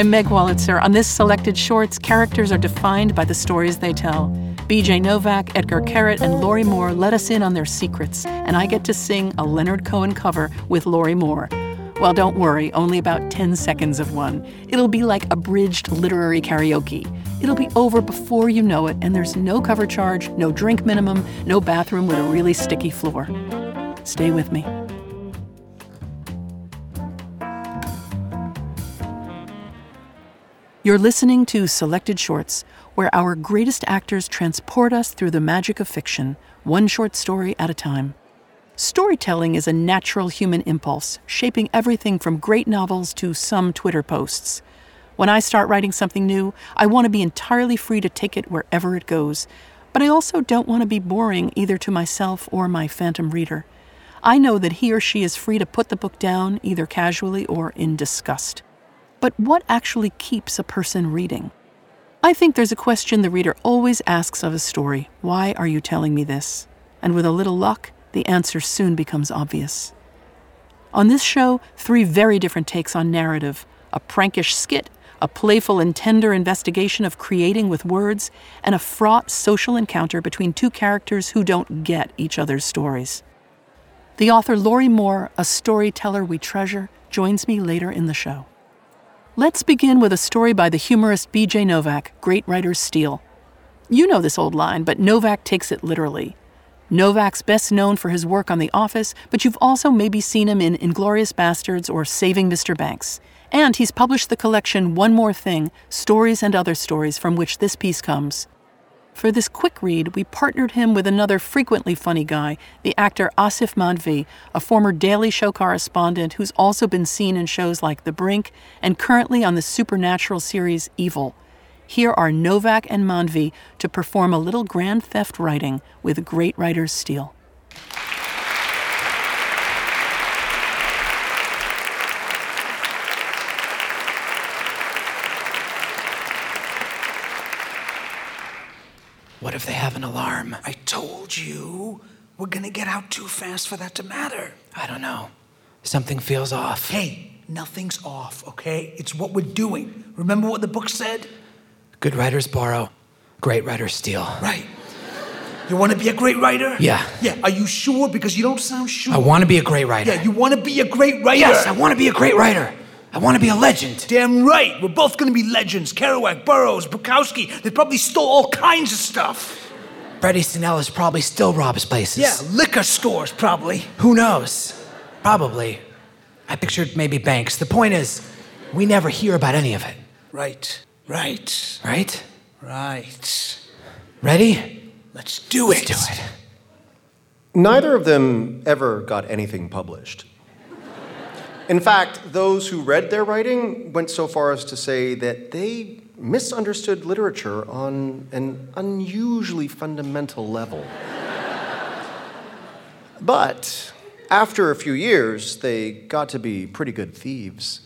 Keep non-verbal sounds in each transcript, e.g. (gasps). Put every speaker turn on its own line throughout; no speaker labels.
I'm Meg Wolitzer. On this selected shorts, characters are defined by the stories they tell. BJ Novak, Etgar Keret, and Lorrie Moore let us in on their secrets, and I get to sing a Leonard Cohen cover with Lorrie Moore. Well, don't worry, only about 10 seconds of one. It'll be like abridged literary karaoke. It'll be over before you know it, and there's no cover charge, no drink minimum, no bathroom with a really sticky floor. Stay with me. You're listening to Selected Shorts, where our greatest actors transport us through the magic of fiction, one short story at a time. Storytelling is a natural human impulse, shaping everything from great novels to some Twitter posts. When I start writing something new, I want to be entirely free to take it wherever it goes, but I also don't want to be boring either to myself or my phantom reader. I know that he or she is free to put the book down either casually or in disgust. But what actually keeps a person reading? I think there's a question the reader always asks of a story Why are you telling me this? And with a little luck, the answer soon becomes obvious. On this show, three very different takes on narrative a prankish skit, a playful and tender investigation of creating with words, and a fraught social encounter between two characters who don't get each other's stories. The author Lorrie Moore, a storyteller we treasure, joins me later in the show. Let's begin with a story by the humorist B.J. Novak, Great Writers Steal. You know this old line, but Novak takes it literally. Novak's best known for his work on The Office, but you've also maybe seen him in Inglourious Basterds or Saving Mr. Banks. And he's published the collection One More Thing Stories and Other Stories, from which this piece comes. For this quick read, we partnered him with another frequently funny guy, the actor Aasif Mandvi, a former Daily Show correspondent who's also been seen in shows like The Brink and currently on the supernatural series Evil. Here are Novak and Mandvi to perform a little grand theft writing with Great Writers Steal.
What if they have an alarm?
I told you we're gonna get out too fast for that to matter.
I don't know. Something feels off.
Hey, nothing's off, okay? It's what we're doing. Remember what the book said?
Good writers borrow, great writers steal.
Right. You want to be a great writer?
Yeah.
Yeah. Are you sure? Because you don't sound sure.
I want to be a great writer.
Yeah, you want to be a great writer?
Yes, I want to be a great writer. I want to be a legend.
Damn right. We're both going to be legends. Kerouac, Burroughs, Bukowski. They probably stole all kinds of stuff.
Bret Easton Ellis probably still robs places.
Yeah, liquor stores, probably.
Who knows? Probably. I pictured maybe banks. The point is, we never hear about any of it.
Right. Right.
Right?
Right.
Ready?
Let's do
Let's
it.
do it.
Neither of them ever got anything published. In fact, those who read their writing went so far as to say that they misunderstood literature on an unusually fundamental level. but after a few years, they got to be pretty good thieves.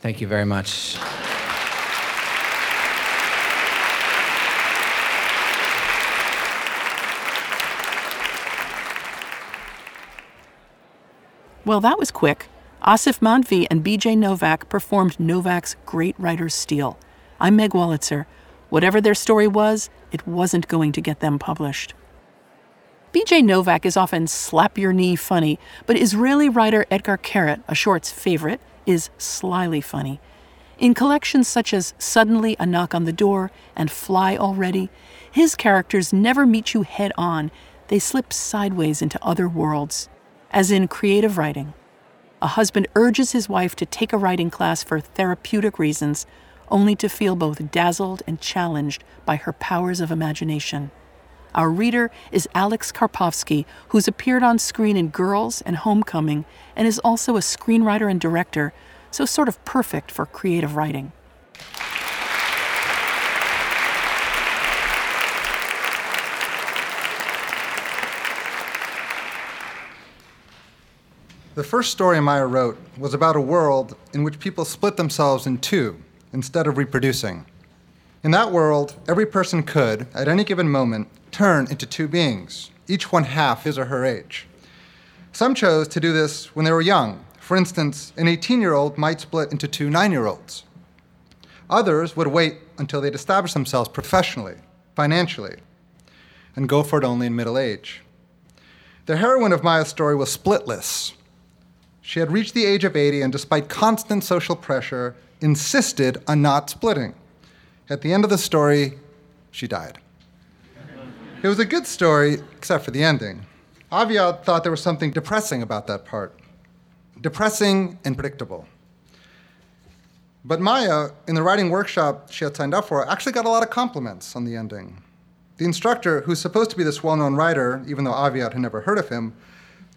Thank you very much.
Well, that was quick. Aasif Mandvi and BJ Novak performed Novak's Great Writers Steal. I'm Meg Wolitzer. Whatever their story was, it wasn't going to get them published. BJ Novak is often slap your knee funny, but Israeli writer Etgar Keret, a short's favorite, is slyly funny. In collections such as Suddenly a Knock on the Door and Fly Already, his characters never meet you head on, they slip sideways into other worlds as in creative writing. A husband urges his wife to take a writing class for therapeutic reasons, only to feel both dazzled and challenged by her powers of imagination. Our reader is Alex Karpovsky, who's appeared on screen in Girls and Homecoming and is also a screenwriter and director, so sort of perfect for creative writing.
The first story Maya wrote was about a world in which people split themselves in two instead of reproducing. In that world, every person could, at any given moment, turn into two beings, each one half his or her age. Some chose to do this when they were young, For instance, an 18 year old might split into two nine year olds. Others would wait until they'd established themselves professionally, financially, and go for it only in middle age. The heroine of Maya's story was splitless. She had reached the age of 80 and, despite constant social pressure, insisted on not splitting. At the end of the story, she died. It was a good story, except for the ending. Aviad thought there was something depressing about that part. Depressing and predictable. But Maya, in the writing workshop she had signed up for, actually got a lot of compliments on the ending. The instructor, who's supposed to be this well known writer, even though Aviad had never heard of him,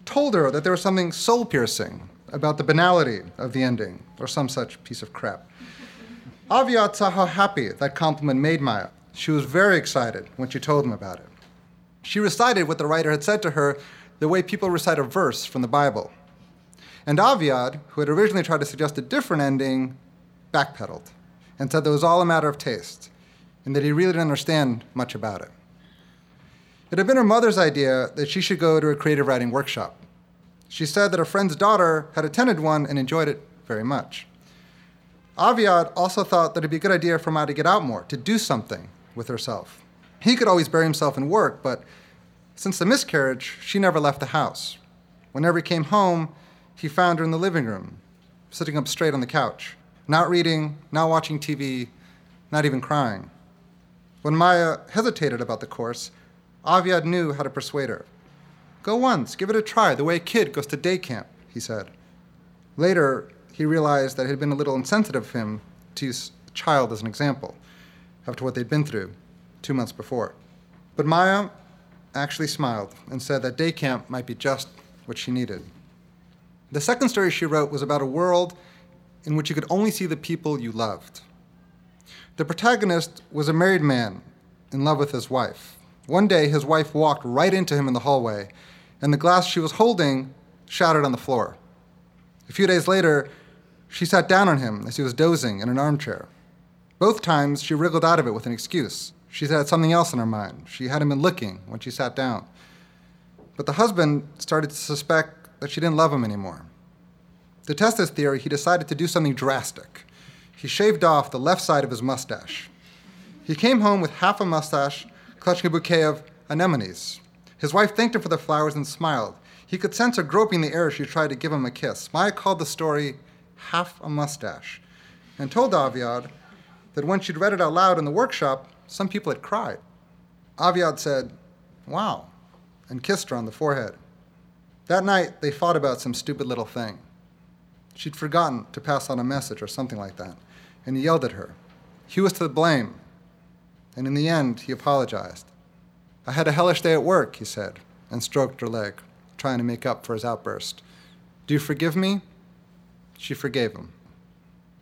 told her that there was something soul piercing about the banality of the ending, or some such piece of crap. Aviad saw how happy that compliment made Maya. She was very excited when she told him about it. She recited what the writer had said to her the way people recite a verse from the Bible. And Aviad, who had originally tried to suggest a different ending, backpedaled and said that it was all a matter of taste and that he really didn't understand much about it. It had been her mother's idea that she should go to a creative writing workshop. She said that a friend's daughter had attended one and enjoyed it very much. Aviad also thought that it'd be a good idea for Maya to get out more, to do something with herself. He could always bury himself in work, but since the miscarriage, she never left the house. Whenever he came home, he found her in the living room, sitting up straight on the couch, not reading, not watching TV, not even crying. When Maya hesitated about the course, Aviad knew how to persuade her. Go once, give it a try, the way a kid goes to day camp, he said. Later, he realized that it had been a little insensitive of him to use a child as an example after what they'd been through two months before. But Maya actually smiled and said that day camp might be just what she needed. The second story she wrote was about a world in which you could only see the people you loved. The protagonist was a married man in love with his wife. One day, his wife walked right into him in the hallway, and the glass she was holding shattered on the floor. A few days later, she sat down on him as he was dozing in an armchair. Both times, she wriggled out of it with an excuse. She had something else in her mind. She hadn't been looking when she sat down. But the husband started to suspect that she didn't love him anymore. To test this theory, he decided to do something drastic. He shaved off the left side of his mustache. He came home with half a mustache, clutching a bouquet of anemones. His wife thanked him for the flowers and smiled. He could sense her groping the air as she tried to give him a kiss. Maya called the story Half a Mustache and told Aviad that when she'd read it out loud in the workshop, some people had cried. Aviad said, Wow, and kissed her on the forehead. That night, they fought about some stupid little thing. She'd forgotten to pass on a message or something like that, and he yelled at her. He was to blame, and in the end, he apologized. I had a hellish day at work, he said, and stroked her leg, trying to make up for his outburst. Do you forgive me? She forgave him.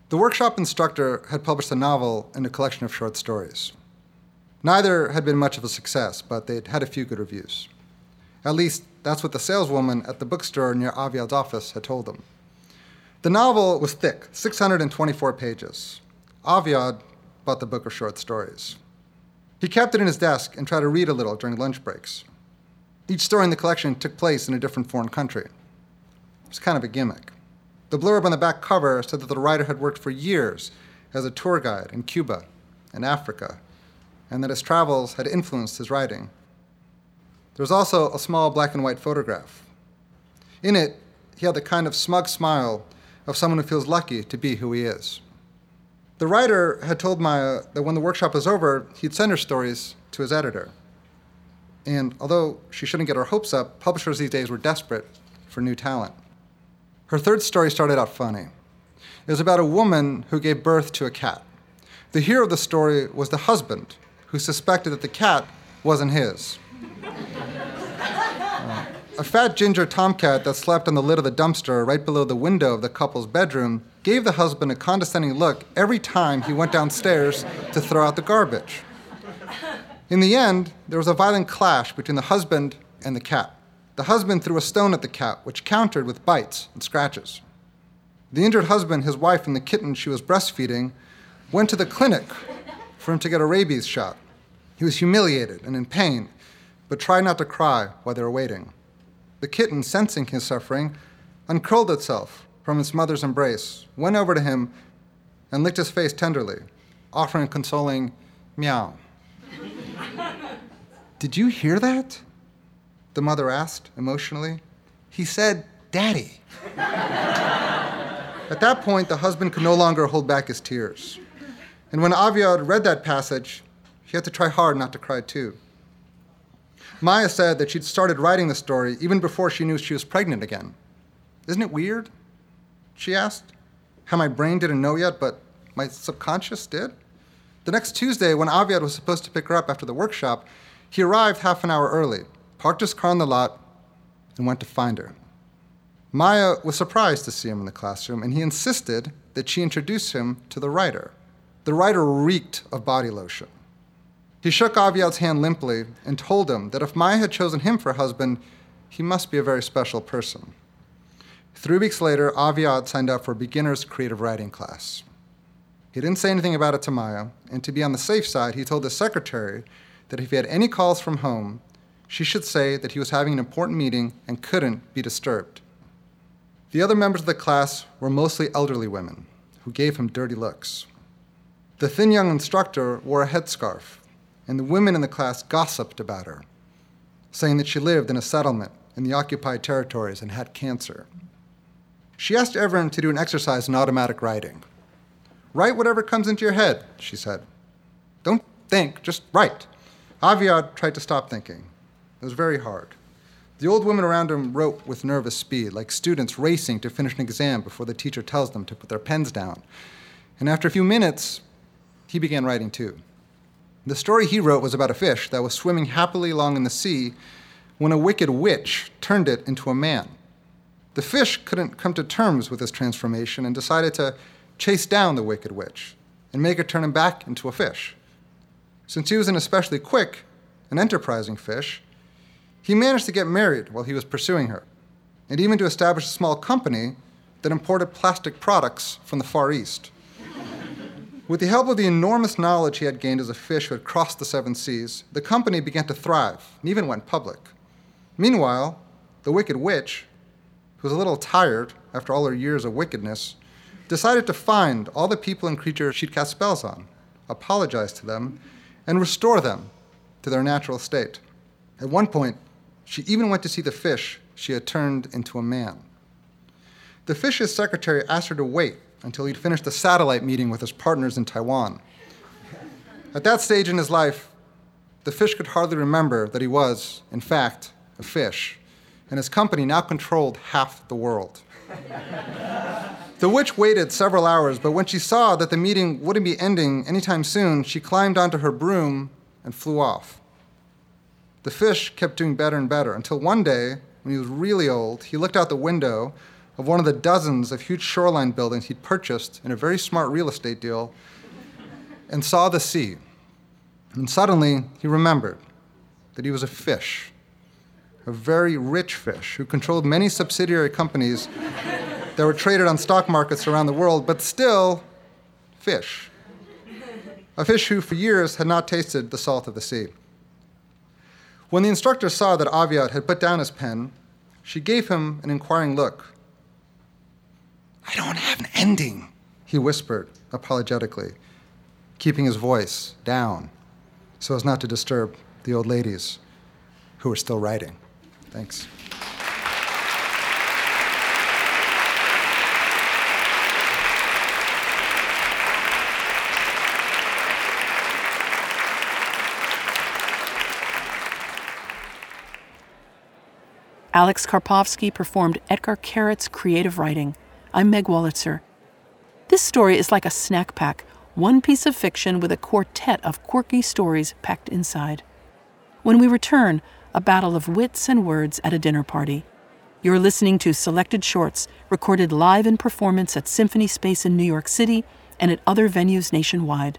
The workshop instructor had published a novel and a collection of short stories. Neither had been much of a success, but they'd had a few good reviews. At least, that's what the saleswoman at the bookstore near Aviad's office had told them. The novel was thick, 624 pages. Aviad bought the book of short stories. He kept it in his desk and tried to read a little during lunch breaks. Each story in the collection took place in a different foreign country. It was kind of a gimmick. The blurb on the back cover said that the writer had worked for years as a tour guide in Cuba and Africa, and that his travels had influenced his writing. There was also a small black and white photograph. In it, he had the kind of smug smile of someone who feels lucky to be who he is. The writer had told Maya uh, that when the workshop was over, he'd send her stories to his editor. And although she shouldn't get her hopes up, publishers these days were desperate for new talent. Her third story started out funny. It was about a woman who gave birth to a cat. The hero of the story was the husband, who suspected that the cat wasn't his. Uh, a fat ginger tomcat that slept on the lid of the dumpster right below the window of the couple's bedroom gave the husband a condescending look every time he went downstairs to throw out the garbage. In the end, there was a violent clash between the husband and the cat. The husband threw a stone at the cat, which countered with bites and scratches. The injured husband, his wife, and the kitten she was breastfeeding went to the clinic for him to get a rabies shot. He was humiliated and in pain, but tried not to cry while they were waiting. The kitten, sensing his suffering, uncurled itself from his mother's embrace, went over to him and licked his face tenderly, offering a consoling meow. (laughs) Did you hear that? The mother asked emotionally. He said, Daddy. (laughs) At that point, the husband could no longer hold back his tears. And when Aviad read that passage, he had to try hard not to cry too. Maya said that she'd started writing the story even before she knew she was pregnant again. Isn't it weird? She asked. How my brain didn't know yet, but my subconscious did? The next Tuesday, when Aviad was supposed to pick her up after the workshop, he arrived half an hour early, parked his car in the lot, and went to find her. Maya was surprised to see him in the classroom, and he insisted that she introduce him to the writer. The writer reeked of body lotion. He shook Aviad's hand limply and told him that if Maya had chosen him for husband, he must be a very special person. Three weeks later, Aviad signed up for a beginner's creative writing class. He didn't say anything about it to Maya, and to be on the safe side, he told his secretary that if he had any calls from home, she should say that he was having an important meeting and couldn't be disturbed. The other members of the class were mostly elderly women who gave him dirty looks. The thin young instructor wore a headscarf, and the women in the class gossiped about her, saying that she lived in a settlement in the occupied territories and had cancer. She asked Everin to do an exercise in automatic writing. Write whatever comes into your head, she said. Don't think, just write. Aviad tried to stop thinking. It was very hard. The old women around him wrote with nervous speed, like students racing to finish an exam before the teacher tells them to put their pens down. And after a few minutes, he began writing too. The story he wrote was about a fish that was swimming happily along in the sea when a wicked witch turned it into a man. The fish couldn't come to terms with this transformation and decided to chase down the wicked witch and make her turn him back into a fish. Since he was an especially quick and enterprising fish, he managed to get married while he was pursuing her, and even to establish a small company that imported plastic products from the Far East. With the help of the enormous knowledge he had gained as a fish who had crossed the seven seas, the company began to thrive and even went public. Meanwhile, the wicked witch, was a little tired after all her years of wickedness, decided to find all the people and creatures she'd cast spells on, apologize to them, and restore them to their natural state. At one point, she even went to see the fish she had turned into a man. The fish's secretary asked her to wait until he'd finished a satellite meeting with his partners in Taiwan. At that stage in his life, the fish could hardly remember that he was, in fact, a fish, and his company now controlled half the world. (laughs) the witch waited several hours, but when she saw that the meeting wouldn't be ending anytime soon, she climbed onto her broom and flew off. The fish kept doing better and better until one day, when he was really old, he looked out the window of one of the dozens of huge shoreline buildings he'd purchased in a very smart real estate deal and saw the sea. And suddenly he remembered that he was a fish a very rich fish who controlled many subsidiary companies that were traded on stock markets around the world, but still fish. A fish who for years had not tasted the salt of the sea. When the instructor saw that Aviad had put down his pen, she gave him an inquiring look. I don't have an ending, he whispered apologetically, keeping his voice down so as not to disturb the old ladies who were still writing. Thanks.
Alex Karpovsky performed Etgar Keret's creative writing. I'm Meg Wolitzer. This story is like a snack pack, one piece of fiction with a quartet of quirky stories packed inside. When we return, a battle of wits and words at a dinner party. You're listening to selected shorts recorded live in performance at Symphony Space in New York City and at other venues nationwide.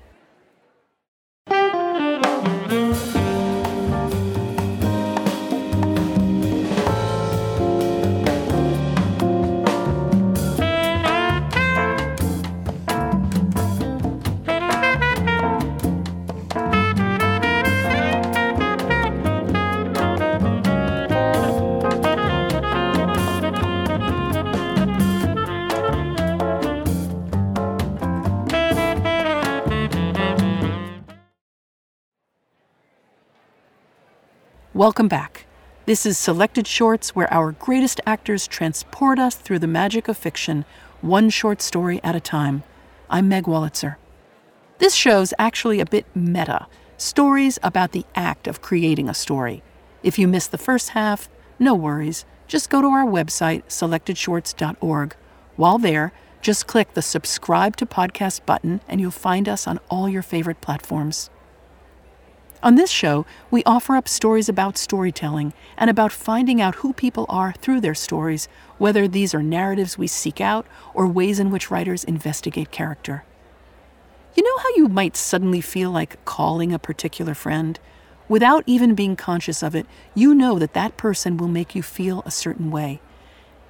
Welcome back. This is Selected Shorts, where our greatest actors transport us through the magic of fiction, one short story at a time. I'm Meg Wolitzer. This show's actually a bit meta stories about the act of creating a story. If you missed the first half, no worries. Just go to our website, selectedshorts.org. While there, just click the subscribe to podcast button and you'll find us on all your favorite platforms. On this show, we offer up stories about storytelling and about finding out who people are through their stories, whether these are narratives we seek out or ways in which writers investigate character. You know how you might suddenly feel like calling a particular friend? Without even being conscious of it, you know that that person will make you feel a certain way.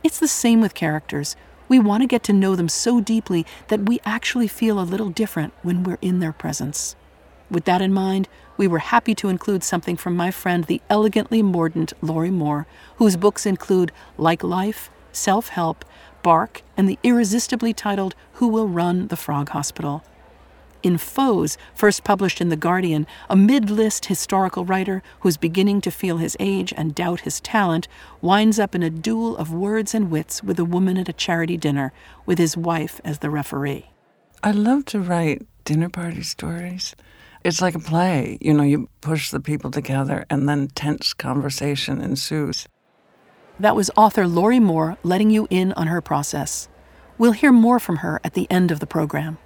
It's the same with characters. We want to get to know them so deeply that we actually feel a little different when we're in their presence. With that in mind, we were happy to include something from my friend, the elegantly mordant Lorrie Moore, whose books include Like Life, Self Help, Bark, and the irresistibly titled Who Will Run the Frog Hospital. In Foes, first published in The Guardian, a mid list historical writer who's beginning to feel his age and doubt his talent winds up in a duel of words and wits with a woman at a charity dinner, with his wife as the referee.
I love to write dinner party stories. It's like a play. You know, you push the people together and then tense conversation ensues.
That was author Lorrie Moore letting you in on her process. We'll hear more from her at the end of the program.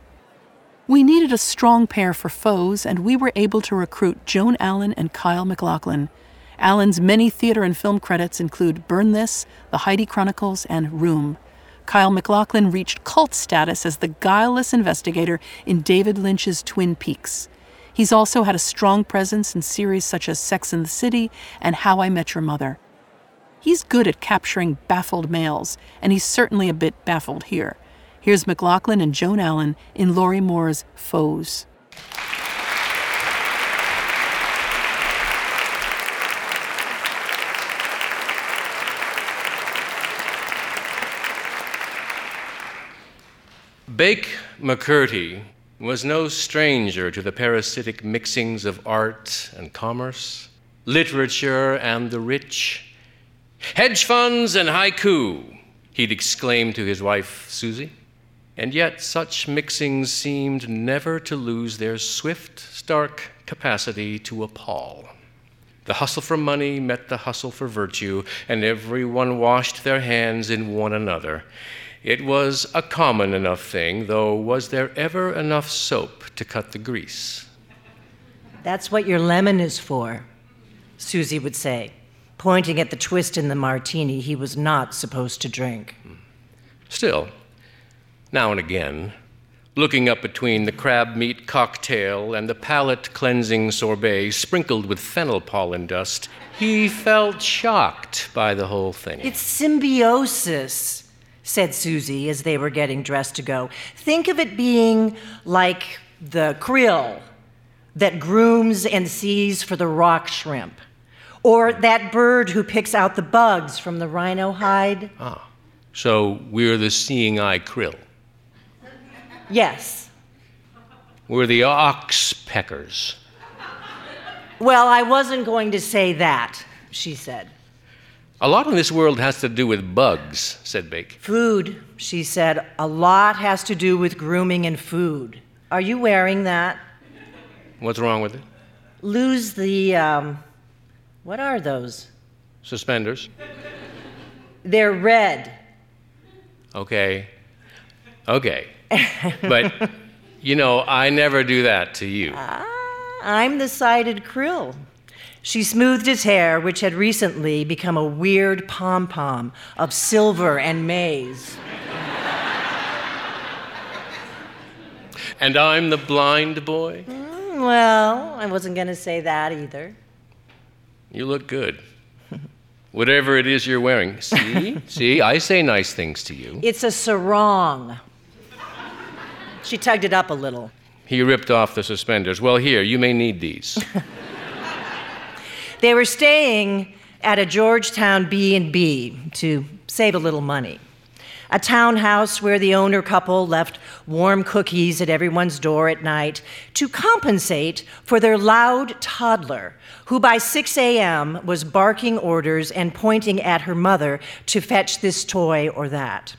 We needed a strong pair for foes, and we were able to recruit Joan Allen and Kyle MacLachlan. Allen's many theater and film credits include Burn This, The Heidi Chronicles, and Room. Kyle MacLachlan reached cult status as the guileless investigator in David Lynch's Twin Peaks. He's also had a strong presence in series such as Sex and the City and How I Met Your Mother. He's good at capturing baffled males, and he's certainly a bit baffled here. Here's MacLachlan and Joan Allen in Lorrie Moore's Foes.
Bake McCurdy was no stranger to the parasitic mixings of art and commerce, literature and the rich, hedge funds and haiku, he'd exclaim to his wife, Susie. And yet, such mixings seemed never to lose their swift, stark capacity to appall. The hustle for money met the hustle for virtue, and everyone washed their hands in one another. It was a common enough thing, though was there ever enough soap to cut the grease?
That's what your lemon is for, Susie would say, pointing at the twist in the martini he was not supposed to drink.
Still, now and again, looking up between the crab meat cocktail and the palate cleansing sorbet sprinkled with fennel pollen dust, he felt shocked by the whole thing.
It's symbiosis said Susie as they were getting dressed to go. Think of it being like the krill that grooms and sees for the rock shrimp, or that bird who picks out the bugs from the rhino hide.
Ah, so we're the seeing eye krill.
Yes.
We're the ox peckers.
Well, I wasn't going to say that, she said.
A lot in this world has to do with bugs, said Bake.
Food, she said. A lot has to do with grooming and food. Are you wearing that?
What's wrong with it?
Lose the, um, what are those?
Suspenders.
They're red.
Okay. Okay. but, (laughs) you know, I never do that to you.
Ah, I'm the sided krill. She smoothed his hair, which had recently become a weird pom pom of silver and maize.
And I'm the blind boy?
Mm, well, I wasn't going to say that either.
You look good. (laughs) Whatever it is you're wearing. See? (laughs) See, I say nice things to you.
It's a sarong. She tugged it up a little.
He ripped off the suspenders. Well, here, you may need these. (laughs)
They were staying at a Georgetown B&B to save a little money. a townhouse where the owner couple left warm cookies at everyone's door at night to compensate for their loud toddler, who by 6 a.m. was barking orders and pointing at her mother to fetch this toy or that.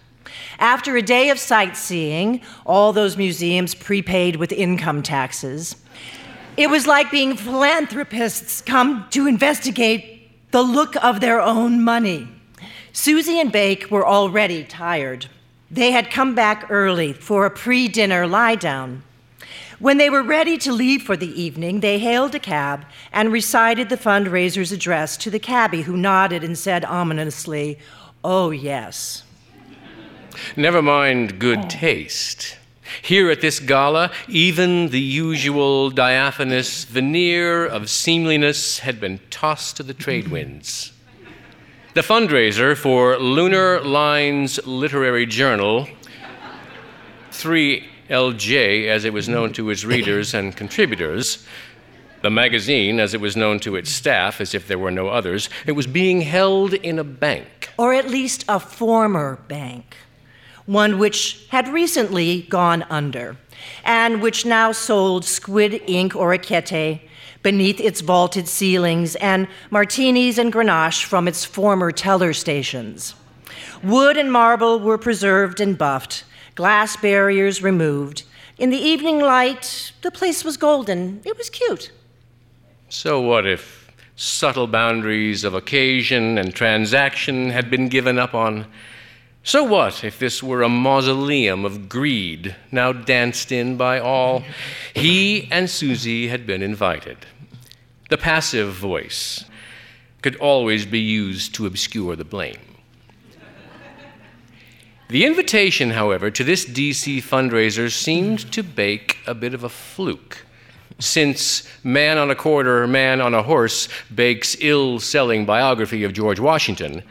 After a day of sightseeing, all those museums prepaid with income taxes, it was like being philanthropists come to investigate the look of their own money. Susie and Bake were already tired. They had come back early for a pre dinner lie down. When they were ready to leave for the evening, they hailed a cab and recited the fundraiser's address to the cabbie, who nodded and said ominously, Oh, yes.
Never mind good taste. Here at this gala, even the usual diaphanous veneer of seemliness had been tossed to the trade winds. The fundraiser for Lunar Lines Literary Journal, 3LJ as it was known to its readers and contributors, the magazine as it was known to its staff as if there were no others, it was being held in a bank.
Or at least a former bank one which had recently gone under, and which now sold squid ink orecchiette beneath its vaulted ceilings and martinis and grenache from its former teller stations. Wood and marble were preserved and buffed, glass barriers removed. In the evening light, the place was golden. It was cute.
So, what if subtle boundaries of occasion and transaction had been given up on? So what if this were a mausoleum of greed, now danced in by all? He and Susie had been invited. The passive voice could always be used to obscure the blame. The invitation, however, to this DC fundraiser seemed to bake a bit of a fluke, since Man on a Quarter, Man on a Horse Bake's ill selling biography of George Washington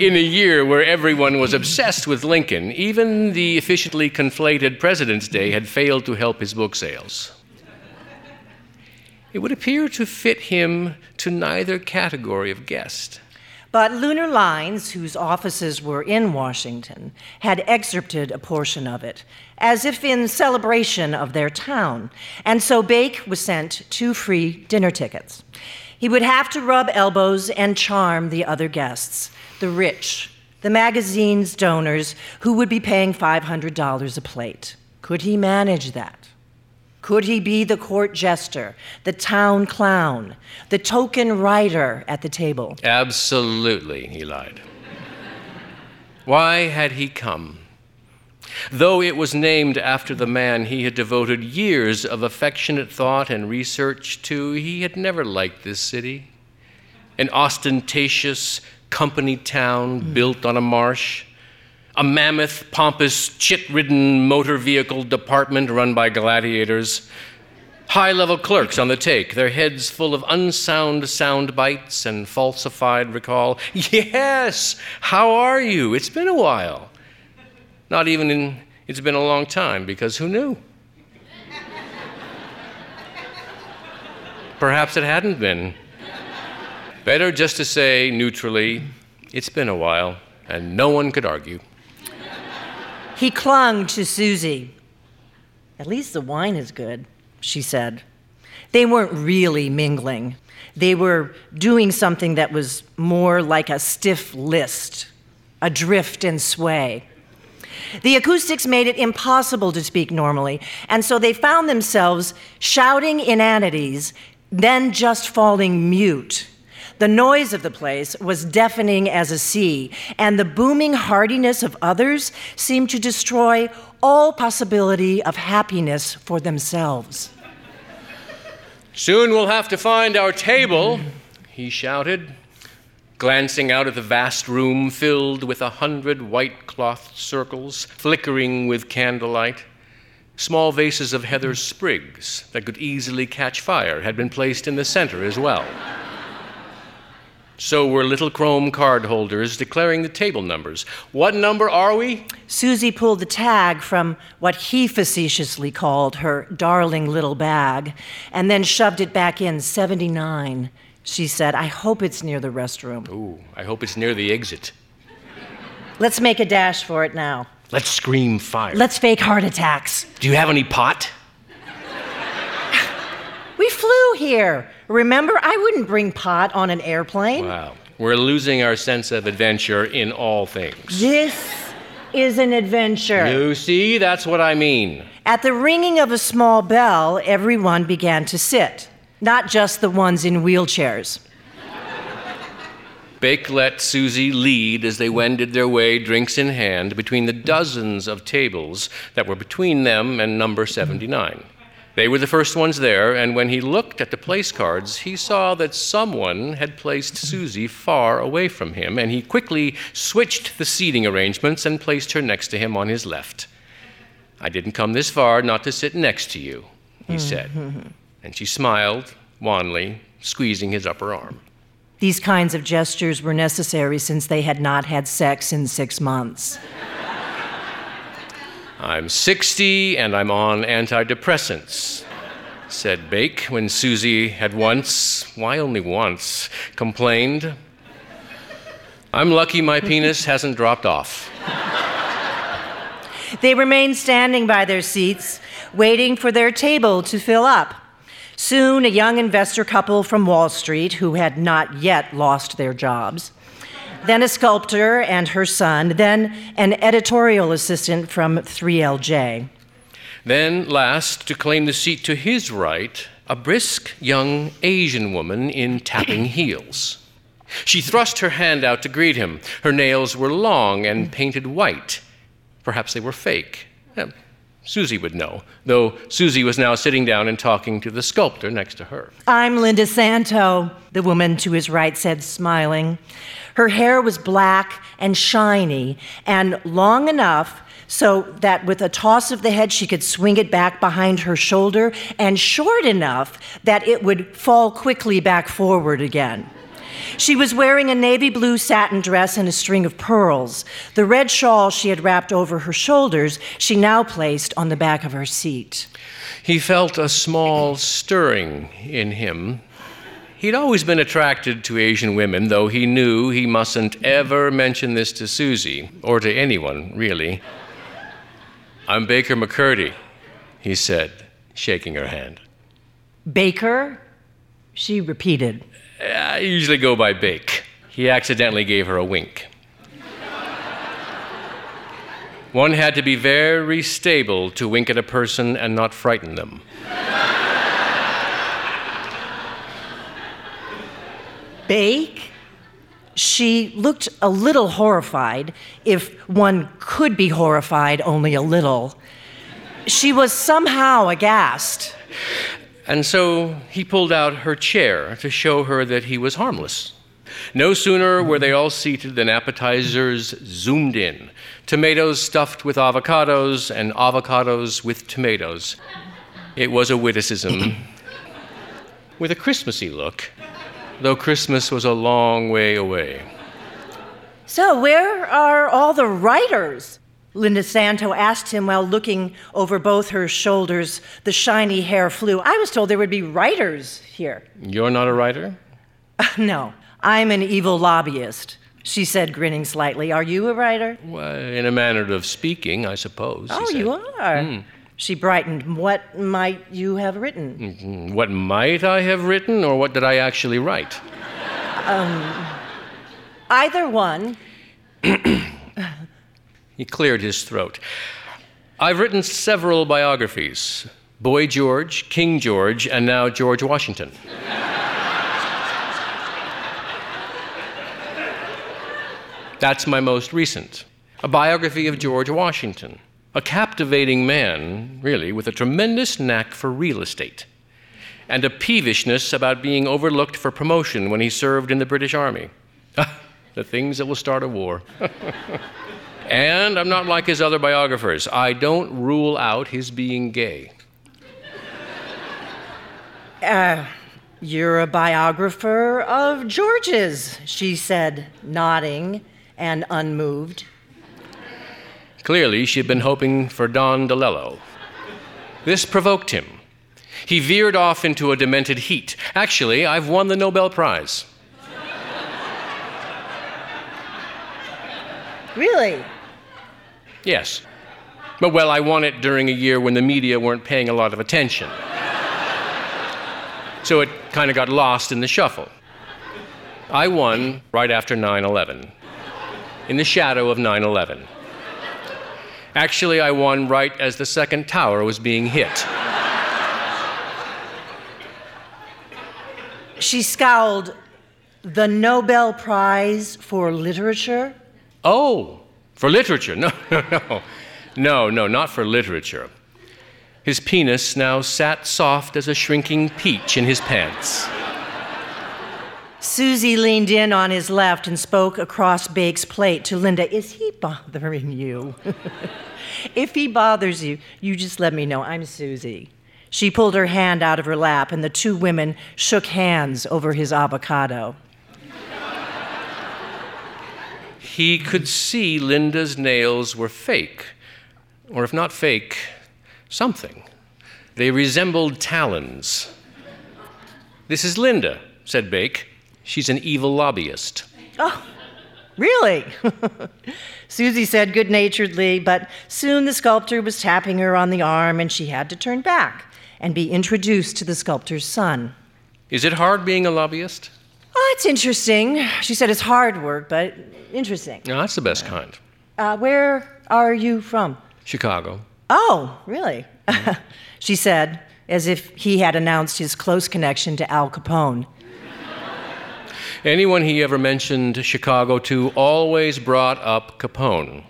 in a year where everyone was obsessed with Lincoln, even the efficiently conflated President's Day had failed to help his book sales. It would appear to fit him to neither category of guest.
But Lunar Lines, whose offices were in Washington, had excerpted a portion of it, as if in celebration of their town, and so Bake was sent two free dinner tickets. He would have to rub elbows and charm the other guests the rich, the magazine's donors who would be paying $500 a plate. Could he manage that? Could he be the court jester, the town clown, the token writer at the table?
Absolutely, he lied. Why had he come? Though it was named after the man he had devoted years of affectionate thought and research to, he had never liked this city. An ostentatious, company town built on a marsh, a mammoth, pompous, chit ridden motor vehicle department run by gladiators, high level clerks on the take, their heads full of unsound sound bites and falsified recall. Yes, how are you? It's been a while. Not even in, it's been a long time, because who knew? Perhaps it hadn't been. Better just to say neutrally, it's been a while, and no one could argue.
He clung to Susie. At least the wine is good, she said. They weren't really mingling. They were doing something that was more like a stiff list, a drift and sway. The acoustics made it impossible to speak normally, and so they found themselves shouting inanities, then just falling mute the noise of the place was deafening as a sea, and the booming hardiness of others seemed to destroy all possibility of happiness for themselves.
Soon we'll have to find our table, he shouted, glancing out at the vast room filled with a hundred white clothed circles flickering with candlelight. Small vases of heather sprigs that could easily catch fire had been placed in the center as well. So were little chrome card holders declaring the table numbers. What number are we?
Susie pulled the tag from what he facetiously called her darling little bag and then shoved it back in 79. She said, I hope it's near the restroom.
Ooh, I hope it's near the exit.
Let's make a dash for it now.
Let's scream fire.
Let's fake heart attacks.
Do you have any pot?
We flew here. Remember, I wouldn't bring pot on an airplane.
Wow. We're losing our sense of adventure in all things.
This is an adventure.
You see, that's what I mean.
At the ringing of a small bell, everyone began to sit, not just the ones in wheelchairs.
Bake let Susie lead as they wended their way, drinks in hand, between the dozens of tables that were between them and number 79. They were the first ones there, and when he looked at the place cards, he saw that someone had placed Susie far away from him, and he quickly switched the seating arrangements and placed her next to him on his left. I didn't come this far not to sit next to you, he mm-hmm. said. And she smiled wanly, squeezing his upper arm.
These kinds of gestures were necessary since they had not had sex in six months.
I'm 60 and I'm on antidepressants, said Bake when Susie had once, why only once, complained. I'm lucky my penis hasn't dropped off.
They remained standing by their seats, waiting for their table to fill up. Soon, a young investor couple from Wall Street who had not yet lost their jobs then a sculptor and her son, then an editorial assistant from 3LJ.
Then, last, to claim the seat to his right, a brisk young Asian woman in tapping (coughs) heels. She thrust her hand out to greet him. Her nails were long and painted white. Perhaps they were fake. Eh, Susie would know, though Susie was now sitting down and talking to the sculptor next to her.
I'm Linda Santo, the woman to his right said, smiling. Her hair was black and shiny and long enough so that with a toss of the head she could swing it back behind her shoulder, and short enough that it would fall quickly back forward again. She was wearing a navy blue satin dress and a string of pearls. The red shawl she had wrapped over her shoulders, she now placed on the back of her seat.
He felt a small stirring in him He'd always been attracted to Asian women, though he knew he mustn't ever mention this to Susie, or to anyone, really. I'm Baker McCurdy, he said, shaking her hand.
Baker? She repeated.
I usually go by Bake. He accidentally gave her a wink. One had to be very stable to wink at a person and not frighten them.
Bake. She looked a little horrified, if one could be horrified only a little. She was somehow aghast.
And so he pulled out her chair to show her that he was harmless. No sooner were they all seated than appetizers zoomed in tomatoes stuffed with avocados and avocados with tomatoes. It was a witticism (clears throat) with a Christmassy look though Christmas was a long way away.
So, where are all the writers? Linda Santo asked him while looking over both her shoulders. The shiny hair flew. I was told there would be writers here.
You're not a writer?
Uh, (laughs) no, I'm an evil lobbyist, she said, grinning slightly. Are you a writer?
Well, in a manner of speaking, I suppose.
Oh, you are. Mm. She brightened. What might you have written?
Mm-hmm. What might I have written, or what did I actually write?
Um, either one. (clears throat)
he cleared his throat. I've written several biographies Boy George, King George, and now George Washington. That's my most recent a biography of George Washington. A captivating man, really, with a tremendous knack for real estate and a peevishness about being overlooked for promotion when he served in the British Army. the things that will start a war. (laughs) and I'm not like his other biographers. I don't rule out his being gay.
Uh, you're a biographer of George's, she said, nodding and unmoved.
Clearly, she had been hoping for Don DeLillo. This provoked him. He veered off into a demented heat. Actually, I've won the Nobel Prize.
Really?
Yes. But well, I won it during a year when the media weren't paying a lot of attention. so it kind of got lost in the shuffle. I won right after 9 11, in the shadow of 9 11. Actually, I won right as the second tower was being hit.
She scowled. The Nobel Prize for Literature?
Oh, for literature? (laughs) No, no, no. No, no, not for literature. His penis now sat soft as a shrinking peach in his pants.
Susie leaned in on his left and spoke across Bake's plate to Linda. Is he bothering you? (laughs) if he bothers you, you just let me know. I'm Susie. She pulled her hand out of her lap, and the two women shook hands over his avocado.
He could see Linda's nails were fake, or if not fake, something. They resembled talons. This is Linda, said Bake. She's an evil lobbyist.
Oh, really? (laughs) Susie said good naturedly, but soon the sculptor was tapping her on the arm and she had to turn back and be introduced to the sculptor's son.
Is it hard being a lobbyist?
Oh, it's interesting. She said it's hard work, but interesting.
No, that's the best kind.
Uh, where are you from?
Chicago.
Oh, really? (laughs) she said, as if he had announced his close connection to Al Capone.
Anyone he ever mentioned Chicago to always brought up Capone,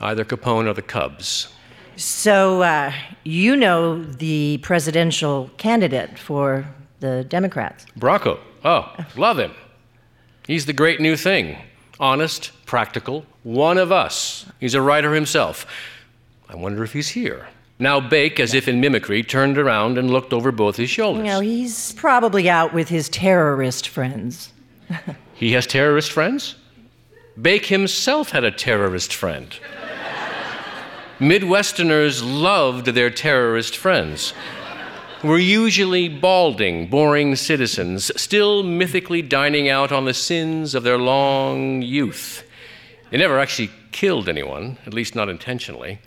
either Capone or the Cubs.
So, uh, you know the presidential candidate for the Democrats?
Bracco. Oh, love him. He's the great new thing. Honest, practical, one of us. He's a writer himself. I wonder if he's here. Now Bake, as if in mimicry, turned around and looked over both his shoulders.
Know, he's probably out with his terrorist friends. (laughs)
he has terrorist friends? Bake himself had a terrorist friend. Midwesterners loved their terrorist friends. Were usually balding, boring citizens, still mythically dining out on the sins of their long youth. They never actually killed anyone, at least not intentionally.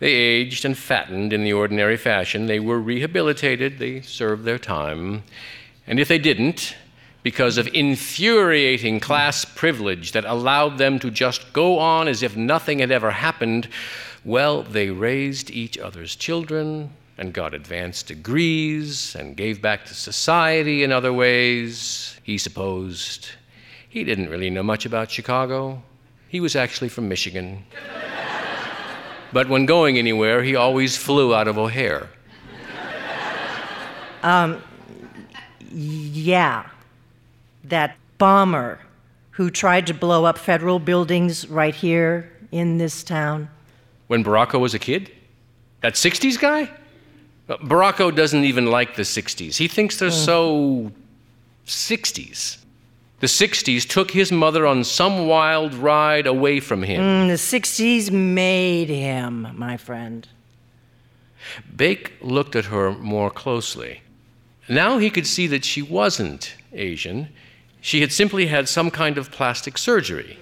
They aged and fattened in the ordinary fashion. They were rehabilitated, they served their time. And if they didn't, because of infuriating class privilege that allowed them to just go on as if nothing had ever happened, well, they raised each other's children and got advanced degrees and gave back to society in other ways, he supposed. He didn't really know much about Chicago. He was actually from Michigan. But when going anywhere, he always flew out of O'Hare.
Um, yeah. That bomber who tried to blow up federal buildings right here in this town.
When Baracco was a kid? That 60s guy? Baracco doesn't even like the 60s. He thinks they're so 60s. The 60s took his mother on some wild ride away from him.
Mm, the 60s made him, my friend.
Bake looked at her more closely. Now he could see that she wasn't Asian. She had simply had some kind of plastic surgery.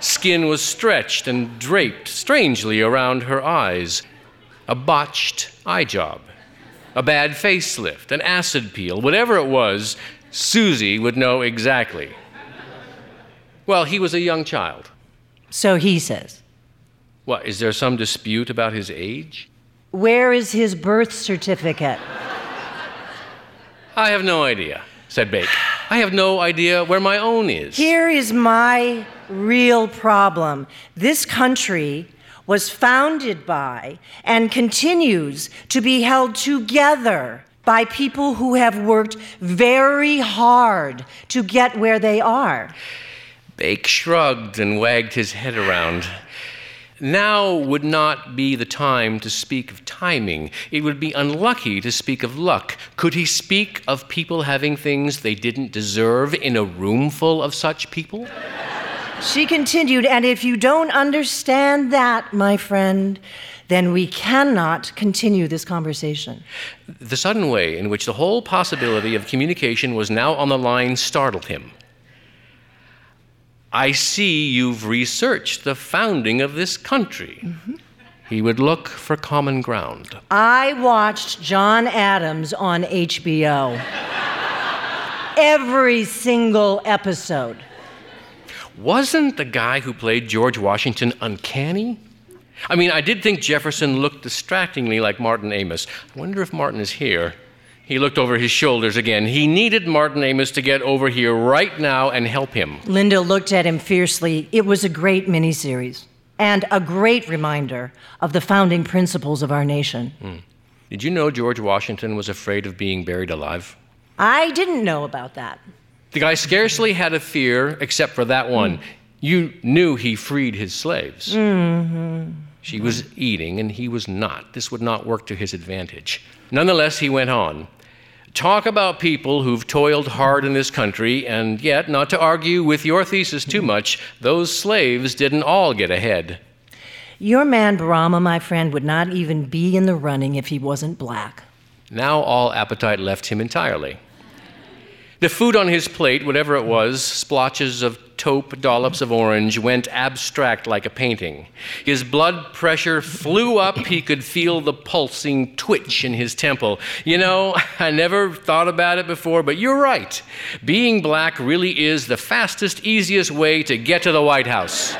Skin was stretched and draped strangely around her eyes. A botched eye job, a bad facelift, an acid peel, whatever it was, Susie would know exactly. Well, he was a young child.
So he says.
What, is there some dispute about his age?
Where is his birth certificate?
I have no idea, said Bake. I have no idea where my own is.
Here is my real problem. This country was founded by and continues to be held together by people who have worked very hard to get where they are.
Bake shrugged and wagged his head around. Now would not be the time to speak of timing. It would be unlucky to speak of luck. Could he speak of people having things they didn't deserve in a room full of such people?
She continued, and if you don't understand that, my friend, then we cannot continue this conversation.
The sudden way in which the whole possibility of communication was now on the line startled him. I see you've researched the founding of this country. Mm-hmm. He would look for common ground.
I watched John Adams on HBO. Every single episode.
Wasn't the guy who played George Washington uncanny? I mean, I did think Jefferson looked distractingly like Martin Amis. I wonder if Martin is here. He looked over his shoulders again. He needed Martin Amis to get over here right now and help him.
Linda looked at him fiercely. It was a great miniseries and a great reminder of the founding principles of our nation. Hmm.
Did you know George Washington was afraid of being buried alive?
I didn't know about that.
The guy scarcely had a fear except for that one. Hmm. You knew he freed his slaves. Mm-hmm. She was eating and he was not. This would not work to his advantage. Nonetheless, he went on. Talk about people who've toiled hard in this country, and yet, not to argue with your thesis too much, those slaves didn't all get ahead.
Your man Brahma, my friend, would not even be in the running if he wasn't black.
Now all appetite left him entirely. The food on his plate, whatever it was, splotches of taupe, dollops of orange, went abstract like a painting. His blood pressure flew up. He could feel the pulsing twitch in his temple. You know, (laughs) I never thought about it before, but you're right. Being black really is the fastest, easiest way to get to the White House.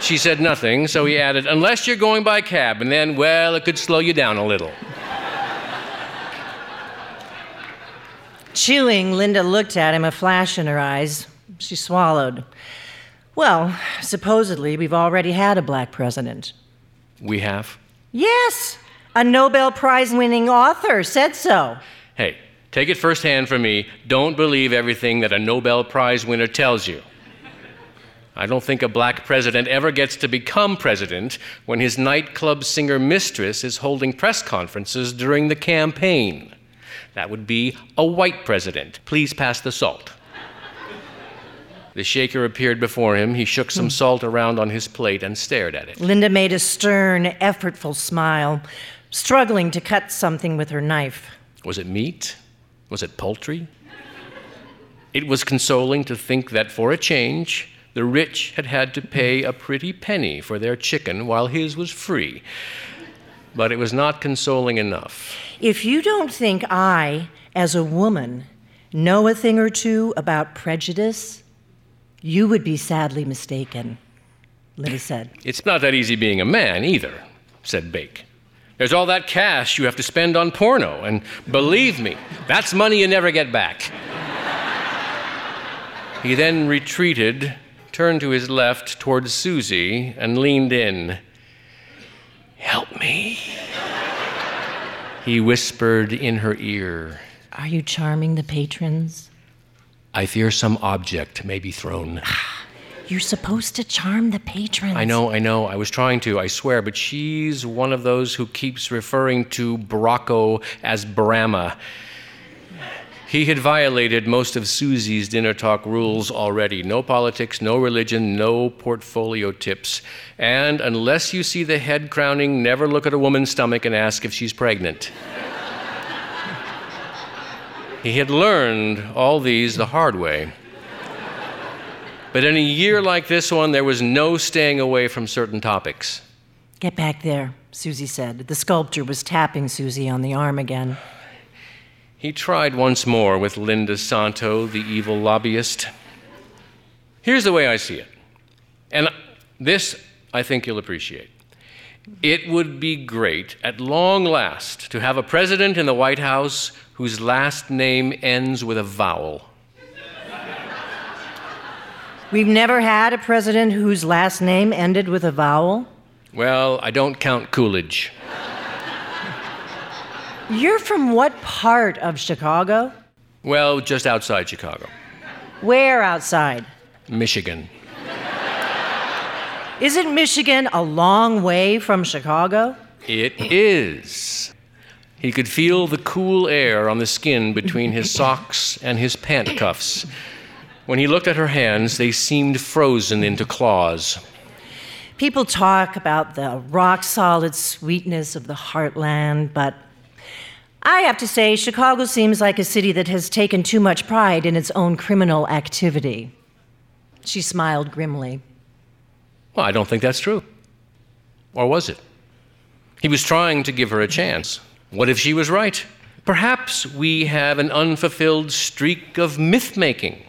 She said nothing, so he added, unless you're going by cab, and then, well, it could slow you down a little.
Chewing, Linda looked at him, a flash in her eyes. She swallowed. Well, supposedly, we've already had a black president.
We have?
Yes, a Nobel Prize winning author said so.
Hey, take it firsthand from me. Don't believe everything that a Nobel Prize winner tells you. I don't think a black president ever gets to become president when his nightclub singer mistress is holding press conferences during the campaign. That would be a white president. Please pass the salt. The shaker appeared before him. He shook some hmm. salt around on his plate and stared at it.
Linda made a stern, effortful smile, struggling to cut something with her knife.
Was it meat? Was it poultry? It was consoling to think that for a change, the rich had had to pay a pretty penny for their chicken while his was free. But it was not consoling enough.
If you don't think I, as a woman, know a thing or two about prejudice, you would be sadly mistaken, Linda said.
It's not that easy being a man either, said Bake. There's all that cash you have to spend on porno, and believe me, that's money you never get back. He then retreated, turned to his left towards Susie, and leaned in. Help me. He whispered in her ear.
Are you charming the patrons?
I fear some object may be thrown. (sighs)
You're supposed to charm the patrons.
I know, I know. I was trying to, I swear, but she's one of those who keeps referring to Baracco as Brahma. He had violated most of Susie's dinner talk rules already no politics, no religion, no portfolio tips. And unless you see the head crowning, never look at a woman's stomach and ask if she's pregnant. He had learned all these the hard way. But in a year like this one, there was no staying away from certain topics.
Get back there, Susie said. The sculptor was tapping Susie on the arm again.
He tried once more with Linda Santo, the evil lobbyist. Here's the way I see it, and this I think you'll appreciate. It would be great, at long last, to have a president in the White House whose last name ends with a vowel.
We've never had a president whose last name ended with a vowel.
Well, I don't count Coolidge.
You're from what part of Chicago?
Well, just outside Chicago,
Where outside?
Michigan.
Isn't Michigan a long way from Chicago?
It is. He could feel the cool air on the skin between his socks and his pant cuffs. When he looked at her hands, they seemed frozen into claws.
People talk about the rock solid sweetness of the heartland, but I have to say, Chicago seems like a city that has taken too much pride in its own criminal activity. She smiled grimly.
Well, I don't think that's true. Or was it? He was trying to give her a chance. What if she was right? Perhaps we have an unfulfilled streak of myth making.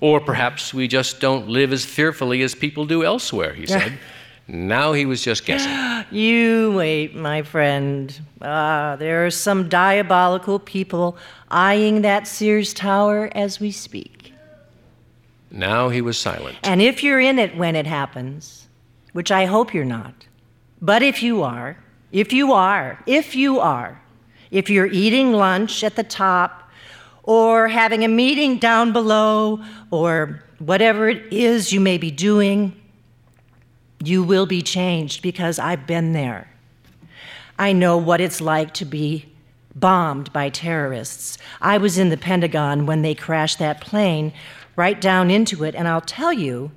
Or perhaps we just don't live as fearfully as people do elsewhere, he said. (laughs) now he was just guessing. (gasps)
You wait, my friend. Ah, there are some diabolical people eyeing that Sears Tower as we speak.
Now he was silent.
And if you're in it when it happens, which I hope you're not, but if you are, if you are, if you are, if you're eating lunch at the top, or having a meeting down below, or whatever it is you may be doing, you will be changed because I've been there. I know what it's like to be bombed by terrorists. I was in the Pentagon when they crashed that plane right down into it, and I'll tell you,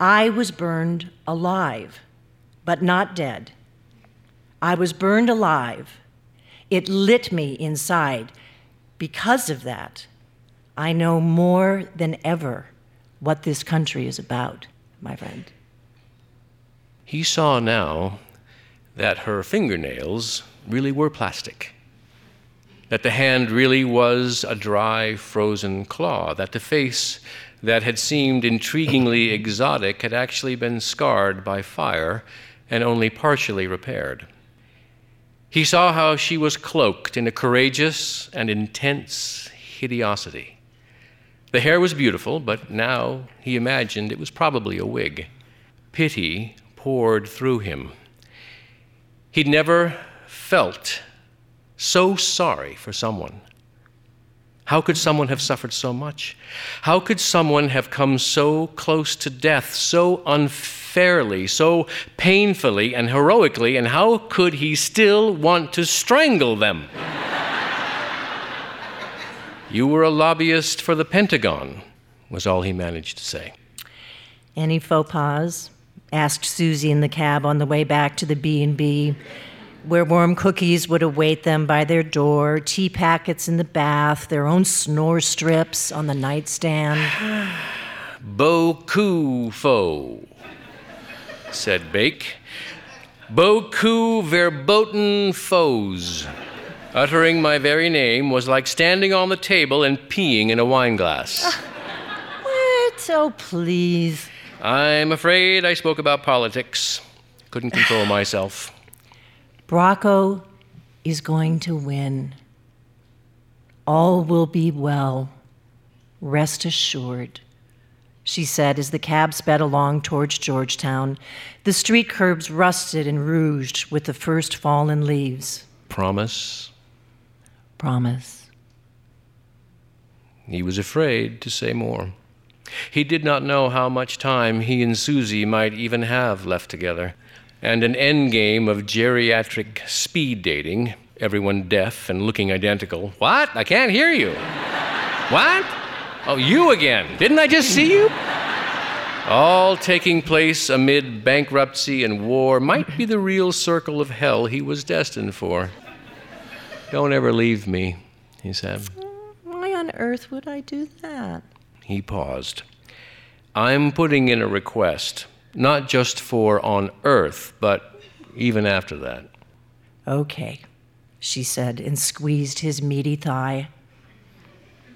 I was burned alive, but not dead. I was burned alive. It lit me inside. Because of that, I know more than ever what this country is about, my friend.
He saw now that her fingernails really were plastic, that the hand really was a dry, frozen claw, that the face that had seemed intriguingly exotic had actually been scarred by fire and only partially repaired. He saw how she was cloaked in a courageous and intense hideosity. The hair was beautiful, but now he imagined it was probably a wig. Pity poured through him. He'd never felt so sorry for someone. How could someone have suffered so much? How could someone have come so close to death so unfairly, so painfully and heroically, and how could he still want to strangle them? (laughs) you were a lobbyist for the Pentagon, was all he managed to say.
Any faux pas? asked Susie in the cab on the way back to the B&B where warm cookies would await them by their door, tea packets in the bath, their own snore strips on the nightstand. (sighs)
Faux, said Bake. Beaucoup verboten foes. Uttering my very name was like standing on the table and peeing in a wine glass.
Ah, what? Oh, please.
I'm afraid I spoke about politics. Couldn't control (sighs) myself.
Bracco is going to win. All will be well. Rest assured, she said as the cab sped along towards Georgetown, the street curbs rusted and rouged with the first fallen leaves.
Promise?
Promise.
He was afraid to say more. He did not know how much time he and Susie might even have left together and an endgame of geriatric speed dating, everyone deaf and looking identical. What? I can't hear you. what? Oh, you again. Didn't I just see you? All taking place amid bankruptcy and war might be the real circle of hell he was destined for. Don't ever leave me, he said.
Why on earth would I do that?
He paused. I'm putting in a request not just for on earth, but even after that.
Okay, she said, and squeezed his meaty thigh.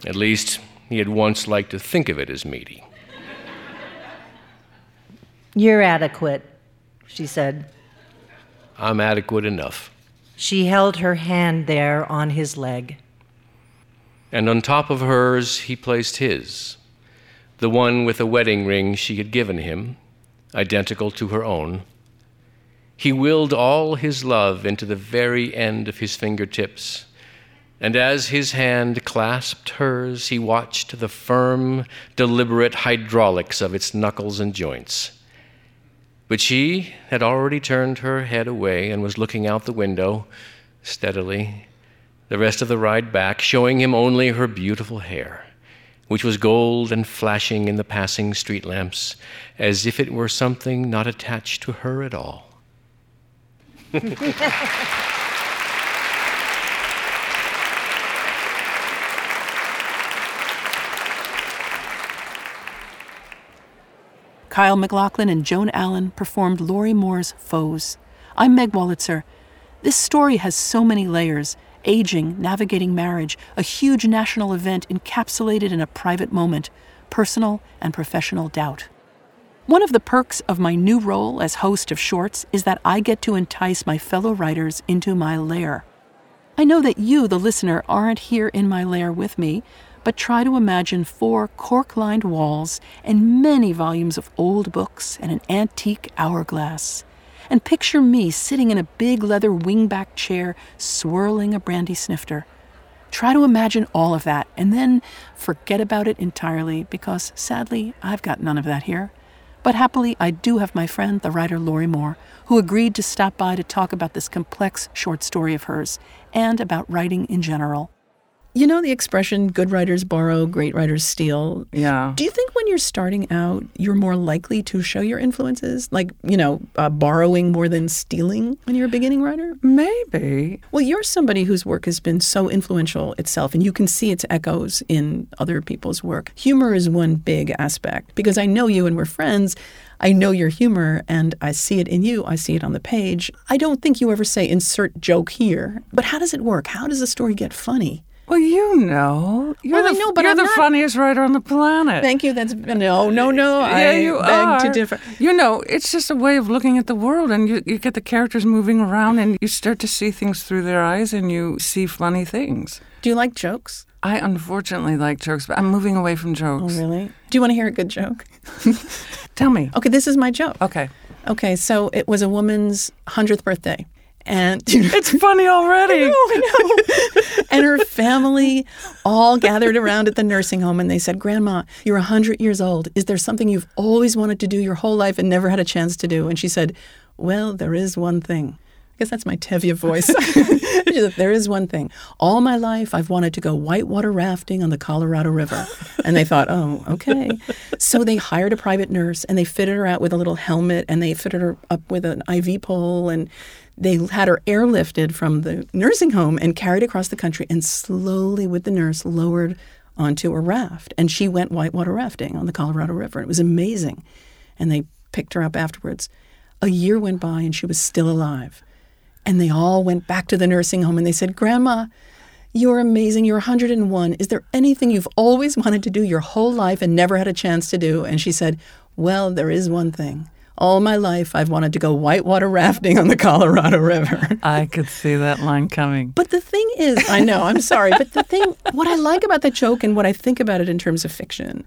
At least he had once liked to think of it as meaty.
You're adequate, she said.
I'm adequate enough.
She held her hand there on his leg.
And on top of hers, he placed his, the one with the wedding ring she had given him identical to her own. He willed all his love into the very end of his fingertips. And as his hand clasped hers, he watched the firm, deliberate hydraulics of its knuckles and joints. But she had already turned her head away and was looking out the window steadily, the rest of the ride back, showing him only her beautiful hair which was gold and flashing in the passing street lamps, as if it were something not attached to her at all. (laughs)
Kyle MacLachlan and Joan Allen performed Lorrie Moore's Foes. I'm Meg Wolitzer. This story has so many layers aging, navigating marriage, a huge national event encapsulated in a private moment, personal and professional doubt. One of the perks of my new role as host of Shorts is that I get to entice my fellow writers into my lair. I know that you, the listener, aren't here in my lair with me, but try to imagine four cork lined walls and many volumes of old books and an antique hourglass. And picture me sitting in a big leather wingback chair, swirling a brandy snifter. Try to imagine all of that and then forget about it entirely because sadly, I've got none of that here. But happily, I do have my friend, the writer Lorrie Moore, who agreed to stop by to talk about this complex short story of hers and about writing in general. You know the expression good writers borrow, great writers steal?
Yeah.
Do you think when you're starting out, you're more likely to show your influences? Like, you know, uh, borrowing more than stealing when you're a beginning writer?
Maybe.
Well, you're somebody whose work has been so influential itself, and you can see its echoes in other people's work. Humor is one big aspect because I know you and we're friends. I know your humor and I see it in you. I see it on the page. I don't think you ever say insert joke here. But how does it work? How does a story get funny?
Well, you know. You're
Well,
the,
know, but
you're
I'm
the
not-
funniest writer on the planet.
Thank you. That's no, no, no.
yeah,
I
you
beg
are.
to differ.
You know, it's just a way of looking at the world, and you, you get the characters moving around, and you start to see things through their eyes, and you see funny things.
Do you like jokes?
I unfortunately like jokes, but I'm moving away from jokes.
Oh, really? Do you want to hear a good joke? (laughs)
Tell me.
Okay, this is my joke.
Okay.
Okay, so it was a woman's 100th birthday. And
It's funny already. (laughs)
I know. and her family all gathered around at the nursing home and they said, Grandma, you're 100 years old. Is there something you've always wanted to do your whole life and never had a chance to do? And she said, Well, there is one thing. I guess that's my Tevye voice. (laughs) She said, there is one thing. All my life, I've wanted to go whitewater rafting on the Colorado River. And they thought, oh, okay. So they hired a private nurse and they fitted her out with a little helmet and they fitted her up with an IV pole and they had her airlifted from the nursing home and carried across the country and slowly, with the nurse, lowered onto a raft. And she went whitewater rafting on the Colorado River. It was amazing. And they picked her up afterwards. A year went by and she was still alive. And they all went back to the nursing home and they said, Grandma, you're amazing. You're 101. Is there anything you've always wanted to do your whole life and never had a chance to do? And she said, Well, there is one thing. All my life, I've wanted to go whitewater rafting on the Colorado River. (laughs)
I could see that line coming.
But the thing is, I know, I'm sorry, but the thing, (laughs) what I like about that joke and what I think about it in terms of fiction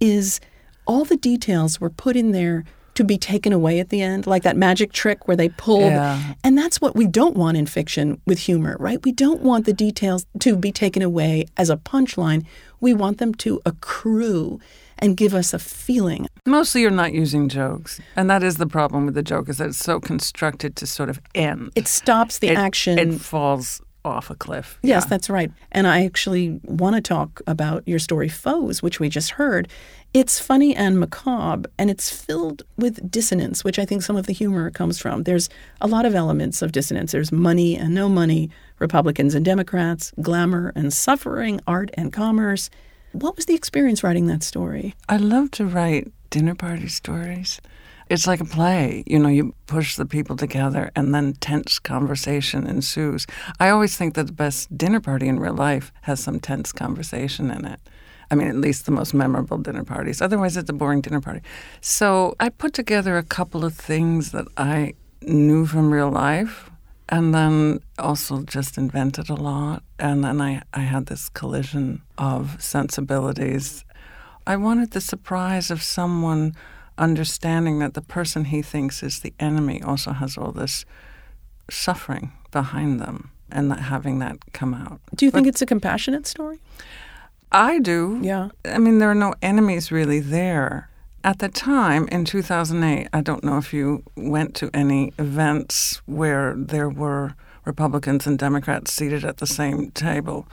is all the details were put in there to be taken away at the end, like that magic trick where they pulled.
Yeah.
And that's what we don't want in fiction with humor, right? We don't want the details to be taken away as a punchline. We want them to accrue and give us a feeling.
Mostly you're not using jokes. And that is the problem with the joke is that it's so constructed to sort of end.
It stops the
It-
action.
It falls off a cliff.
Yes,
Yeah.
that's right. And I actually want to talk about your story, Foes, which we just heard. It's funny and macabre, and it's filled with dissonance, which I think some of the humor comes from. There's a lot of elements of dissonance. There's money and no money, Republicans and Democrats, glamour and suffering, art and commerce. What was the experience writing that story?
I love to write dinner party stories. It's like a play. You know, you push the people together and then tense conversation ensues. I always think that the best dinner party in real life has some tense conversation in it. I mean, at least the most memorable dinner parties. Otherwise, it's a boring dinner party. So I put together a couple of things that I knew from real life and then also just invented a lot. And then I, I had this collision of sensibilities. I wanted the surprise of someone understanding that the person he thinks is the enemy also has all this suffering behind them and that having that come out.
Do you think it's a compassionate story?
I do.
Yeah.
I mean, there are no enemies really there. At the time in 2008, I don't know if you went to any events where there were Republicans and Democrats seated at the same table.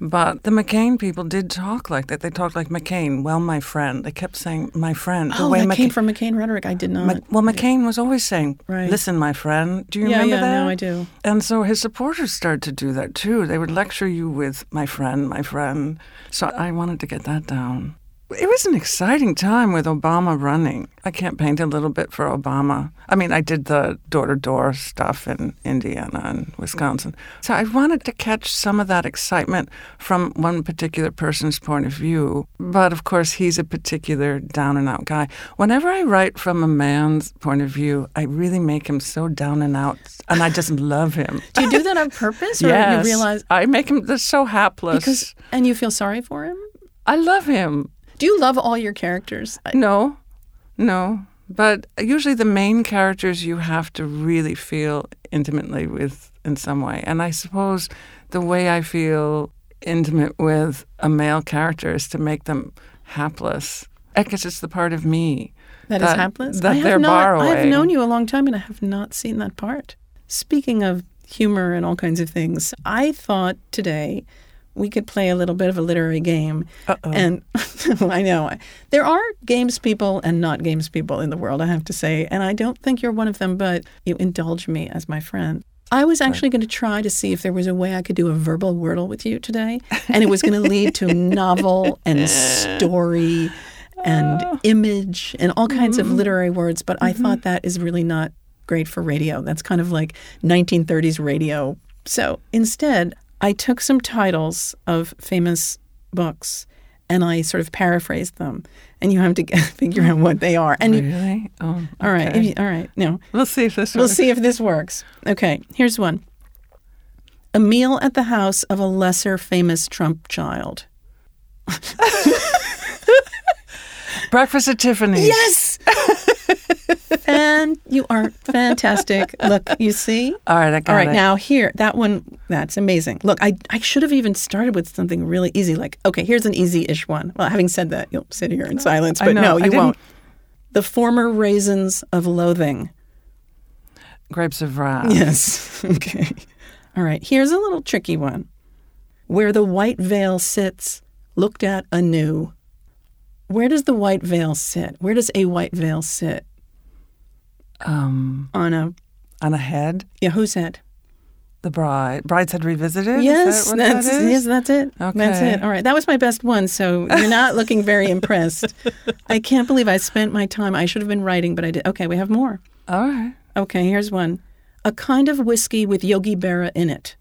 But the McCain people did talk like that. They talked like McCain, well, my friend. They kept saying, my friend. The
Oh,
way
that
McCain,
came from McCain rhetoric. I did not.
Mc- well, McCain was always saying,
Right.
listen, my friend. Do you
Yeah,
remember
yeah,
that?
no, I do.
And so his supporters started to do that too. They would lecture you with my friend, my friend. So I wanted to get that down. It was an exciting time with Obama running. I campaigned a little bit for Obama. I mean, I did the door to door stuff in Indiana and Wisconsin. So I wanted to catch some of that excitement from one particular person's point of view. But of course, he's a particular down and out guy. Whenever I write from a man's point of view, I really make him so down and out, and I just love him. (laughs)
Do you do that on purpose, or
yes.
you realize
I make him so hapless.
because and you feel sorry for him?
I love him.
Do you love all your characters?
No, no. But usually the main characters you have to really feel intimately with in some way. And I suppose the way I feel intimate with a male character is to make them hapless. I guess it's the part of me
That is hapless.
That
I have
they're
not, I've known you a long time, and I have not seen that part. Speaking of humor and all kinds of things, I thought today we could play a little bit of a literary game.
Uh-oh.
And (laughs) I know there are games people and not games people in the world. I have to say, and I don't think you're one of them, but you indulge me as my friend. I was actually going to try to see if there was a way I could do a verbal wordle with you today, and it was going to lead to (laughs) novel and story and ah. image and all kinds of mm-hmm. literary words. But I thought mm-hmm. that is really not great for radio. That's kind of like 1930s radio. So instead, I took some titles of famous books and I sort of paraphrased them, and you have to get, (laughs) figure out what they are. And you,
Really? Oh,
all right,
okay.
you, all right, no,
We'll see if this
We'll
works.
see if this works. Okay, here's one. A meal at the house of a lesser famous Trump child. (laughs)
Breakfast at Tiffany's.
Yes! And you are fantastic. Look, you see?
All right, I got
All right,
it.
now here, that one, that's amazing. Look, I, I should have even started with something really easy, like, okay, here's an easy ish one. Well, having said that, you'll sit here in silence, but
know,
no, you won't. The former raisins of loathing.
Grapes of wrath.
Yes. (laughs) Okay. All right. Here's a little tricky one. Where the white veil sits, looked at anew. Where does the white veil sit? Where does a white veil sit?
Um,
On a
on a head,
yeah, whose head?
the bride. Bride's head revisited.
Yes,
that
that's
that
yes, that's it. That's
Okay.
it. All right, that was my best one. So you're not looking very impressed. (laughs) I can't believe I spent my time. I should have been writing, but I did. Okay, we have more.
All right.
Okay, here's one. A kind of whiskey with Yogi Berra in it.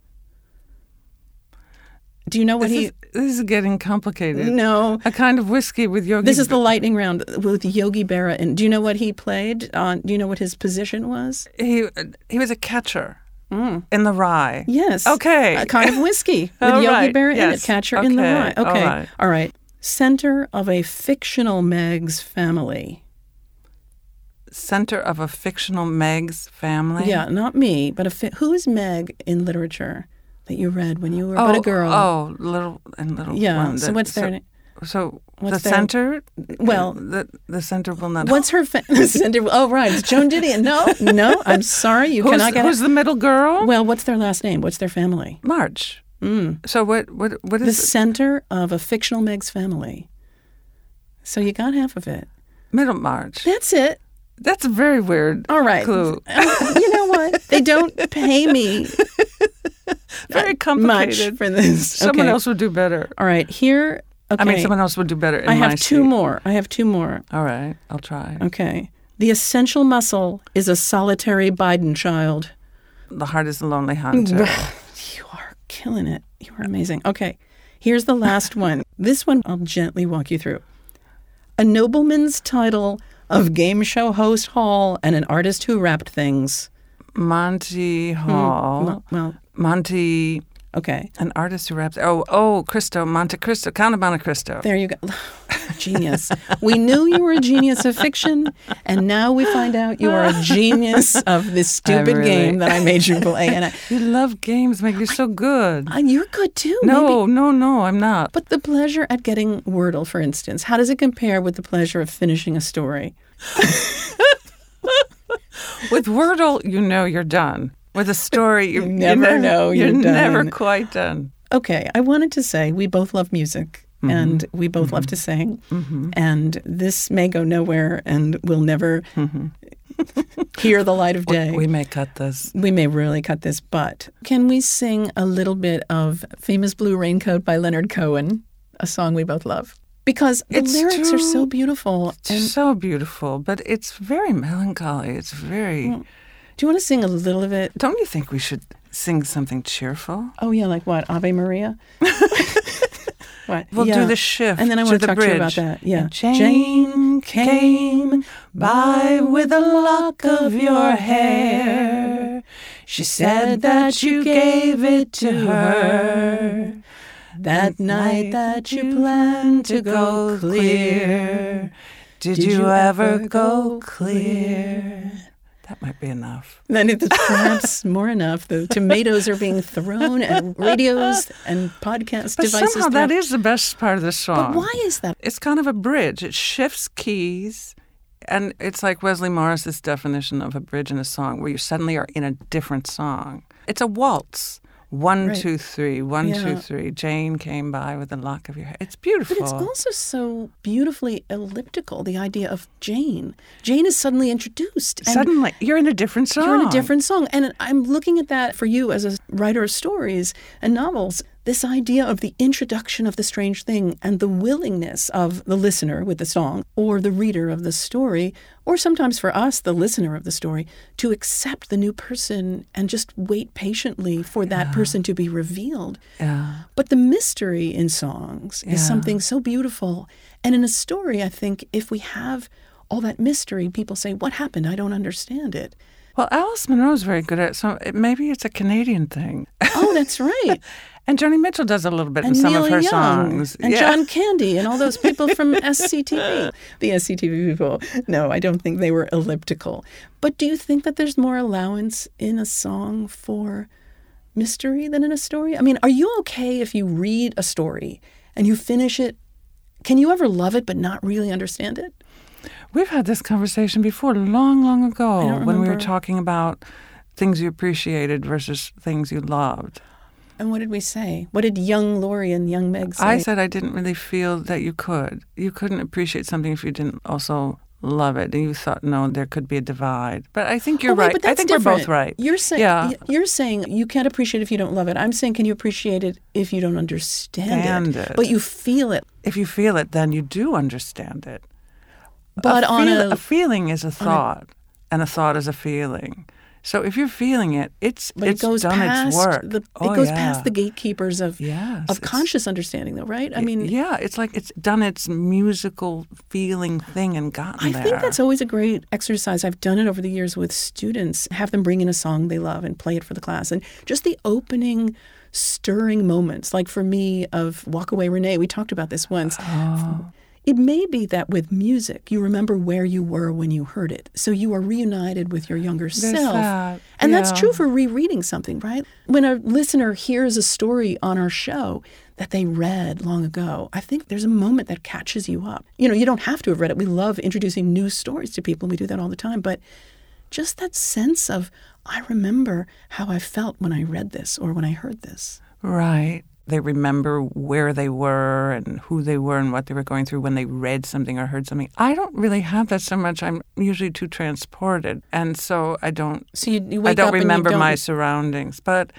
Do you know what
This,
he?
is, this is getting complicated.
No,
A kind of whiskey with yogi.
This is the lightning round with Yogi Berra. And do you know what he played? On do you know what his position was?
he he was a catcher mm. in the rye.
Yes.
Okay.
A kind of whiskey (laughs) with Yogi
right.
Berra in it.
Yes.
Catcher in the rye. Okay.
right.
All right. Center of a fictional Meg's family.
Center of a fictional Meg's family.
Yeah, not me, but a fi- who is Meg in literature that you read when you were
Oh,
but a oh, girl?
Oh, little and little.
Yeah, so what's their
so,
na-
So
What's
the
their-
center.
Well-
the the center will not.
What's her fa- (laughs) center? Oh, right, it's Joan Didion. No, no, I'm sorry, you
who's,
cannot get
who's
it.
the middle girl?
Well, what's their last name? What's their family?
March. Mm. So what? What? What
the
it?
center of a fictional Meg's family. So you got half of it.
middle March?
That's it.
That's a very weird.
All right.
Clue. (laughs)
you know what? They don't pay me (laughs)
Very
much for this.
Someone
Okay.
else would do better.
All right. Here. Okay.
I mean, someone else would do better.
I have two
seat.
more. I have two more.
All right, I'll try.
Okay. The essential muscle is a solitary Biden child.
The heart is the lonely hunter. (laughs)
You are killing it. You are amazing. Okay. Here's the last one. This one I'll gently walk you through. A nobleman's title of game show host Hall and an artist who wrapped things.
Monty hmm. Hall.
Mo- well,
Monty,
okay.
an artist who raps. Oh, oh, Cristo, Monte Cristo, Count of Monte Cristo.
There you go. (sighs) genius. We knew you were a genius of fiction, and now we find out you are a (laughs) genius of this stupid
really-
game that I made you play. And I, (laughs)
You love games, Meg. You're so good.
uh, you're good too.
no,
maybe.
no, no, I'm not.
But the pleasure at getting Wordle, for instance, how does it compare with the pleasure of finishing a story? (laughs)
With Wordle, you know you're done. With a story, you,
You never know
You're,
you're
never quite done.
Okay, I wanted to say we both love music.
Mm-hmm.
And we both love to sing. And this may go nowhere and we'll never (laughs) hear the light of day.
Mm-hmm. We may cut this.
We may really cut this, but can we sing a little bit of Famous Blue Raincoat by Leonard Cohen, a song we both love? because the
It's
lyrics are so beautiful. And
so beautiful, but it's very melancholy. It's very.
Do you want to sing a little of it?
Don't you think we should sing something cheerful?
Oh yeah, like what? Ave Maria. (laughs) what?
We'll
Yeah.
do the shift
and then I want
the
to talk to you about that. Yeah,
And Jane came by with a lock of your hair. She said that you gave it to her. That night that you planned to go clear. Did you ever go clear? That might be enough.
Then it's perhaps (laughs) more enough. The tomatoes are being thrown at radios and podcast
But
devices.
somehow that is the best part of the song.
But why is that?
It's kind of a bridge. It shifts keys. And it's like Wesley Morris's definition of a bridge in a song, where you suddenly are in a different song. It's a waltz. One,
Right.
two, three. One, two, three. Jane came by with a lock of your hair. It's beautiful.
But it's also so beautifully elliptical. The idea of Jane. Jane is suddenly introduced.
Suddenly, you're in a different song.
You're in a different song. And I'm looking at that for you as a writer of stories and novels. This idea of the introduction of the strange thing and the willingness of the listener with the song or the reader of the story, or sometimes for us, the listener of the story, to accept the new person and just wait patiently for that person to be revealed.
Yeah.
But the mystery in songs is something so beautiful. And in a story, I think if we have all that mystery, people say, What happened? I don't understand it.
Well, Alice Munro's very good at it, so maybe it's a Canadian thing.
Oh, that's (laughs) right.
And Joni Mitchell does a little bit
and
in some
Neil
of her
Young
songs.
and
Yeah.
John Candy and all those people from (laughs) SCTV. The SCTV people. No, I don't think they were elliptical. But do you think that there's more allowance in a song for mystery than in a story? I mean, are you okay if you read a story and you finish it? Can you ever love it but not really understand it?
We've had this conversation before, long, long ago, when we were talking about things you appreciated versus things you loved.
And what did we say? What did young Lorrie and young Meg say?
I said I didn't really feel that you could. You couldn't appreciate something if you didn't also love it. And you thought, no, there could be a divide. But I think you're
Oh, wait,
right. I think we're both right.
You're saying
yeah.
you're saying you can't appreciate if you don't love it. I'm saying can you appreciate it if you don't understand it,
it.
but you feel it.
if you feel it, then you do understand it.
But
a
on
feel-
a,
a feeling is a thought, and a thought is a feeling. So if you're feeling it, it's
but
it's
it goes
done
past
its work.
the
Oh,
it goes
yeah.
past the gatekeepers of
Yes,
of conscious understanding, though, right? I mean,
yeah, it's like it's done its musical feeling thing and gotten
I
there.
think that's always a great exercise. I've done it over the years with students, have them bring in a song they love and play it for the class. And just the opening, stirring moments, like for me of Walk Away Renee, we talked about this once.
Oh.
It may be that with music, you remember where you were when you heard it. So you are reunited with your younger self.
that,
And that's true for rereading something, right? When a listener hears a story on our show that they read long ago, I think there's a moment that catches you up. You know, you don't have to have read it. We love introducing new stories to people, and we do that all the time. But just that sense of, I remember how I felt when I read this or when I heard this.
Right. They remember where they were and who they were and what they were going through when they read something or heard something. I don't really have that so much. I'm usually too transported. And so I don't
So you, you
I don't
up
remember
don't-
my surroundings. But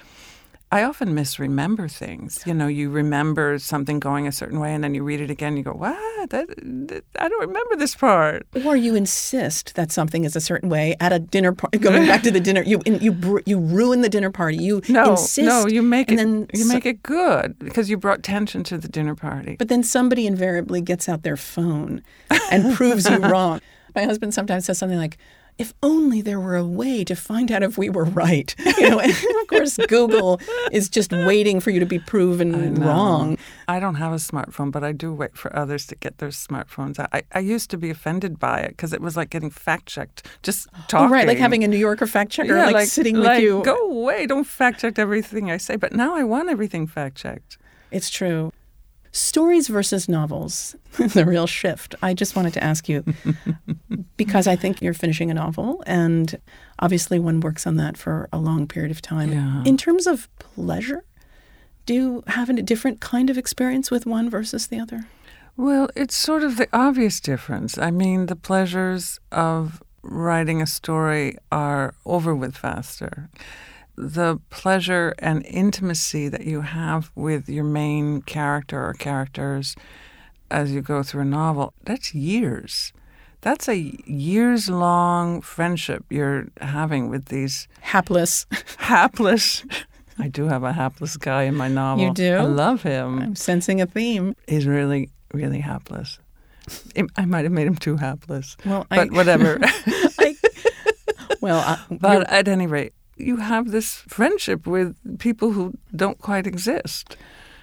I often misremember things. You know, you remember something going a certain way and then you read it again, you go, What? That, that, I don't remember this part.
Or you insist that something is a certain way at a dinner party. Going back to the dinner, you you you ruin the dinner party. You
No,
insist.
no, you make
and
it
Then
you
so-
make it good because you brought tension to the dinner party.
But then somebody invariably gets out their phone and proves you (laughs) wrong. My husband sometimes says something like, "If only there were a way to find out if we were right." (laughs) You know, and of course, Google is just waiting for you to be proven
No.
wrong.
I don't have a smartphone, but I do wait for others to get their smartphones. I, I used to be offended by it because it was like getting fact checked, just talking.
Oh, right, like having a New Yorker fact checker
yeah,
like, sitting
like,
with you.
Go away! Don't fact check everything I say. But now I want everything fact checked.
It's true. Stories versus novels, (laughs) the real shift. I just wanted to ask you (laughs) because I think you're finishing a novel, and obviously one works on that for a long period of time.
Yeah.
In terms of pleasure, do you have a different kind of experience with one versus the other?
Well, it's sort of the obvious difference. I mean, the pleasures of writing a story are over with faster. The pleasure and intimacy that you have with your main character or characters as you go through a novel, that's years. That's a years long friendship you're having with these
Hapless. (laughs)
hapless. (laughs) I do have a hapless guy in my novel.
You do?
I love him.
I'm sensing a theme.
He's really, really hapless. I might have made him too hapless.
Well, I-
but whatever. (laughs)
I, well, I,
but at any rate, you have this friendship with people who don't quite exist.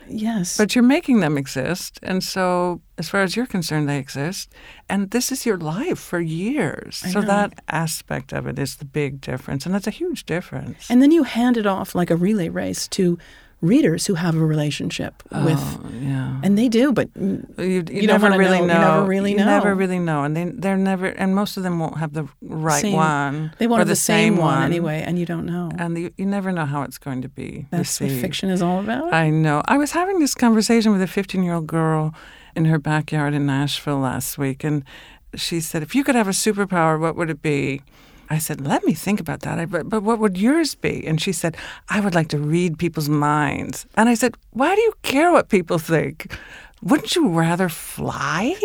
yes.
But you're making them exist. And so, as far as you're concerned, they exist. And this is your life for years. so,
know.
that aspect of it is the big difference. And that's a huge difference.
and then you hand it off like a relay race to readers who have a relationship oh, with,
Oh, yeah.
and they do, but
You, you,
don't
never really
know-
know.
you never really
You
know.
never really know. And they, they're never, and most of them won't have the right
same-
one.
They won't
or
have
the,
the same one anyway, and you don't know.
And you, you never know how it's going to be.
That's what fiction is all about.
I know. I was having this conversation with a 15 year old girl in her backyard in Nashville last week, and she said, If you could have a superpower, what would it be? I said, Let me think about that. I, but, but what would yours be? And she said, I would like to read people's minds. And I said, Why do you care what people think? Wouldn't you rather fly?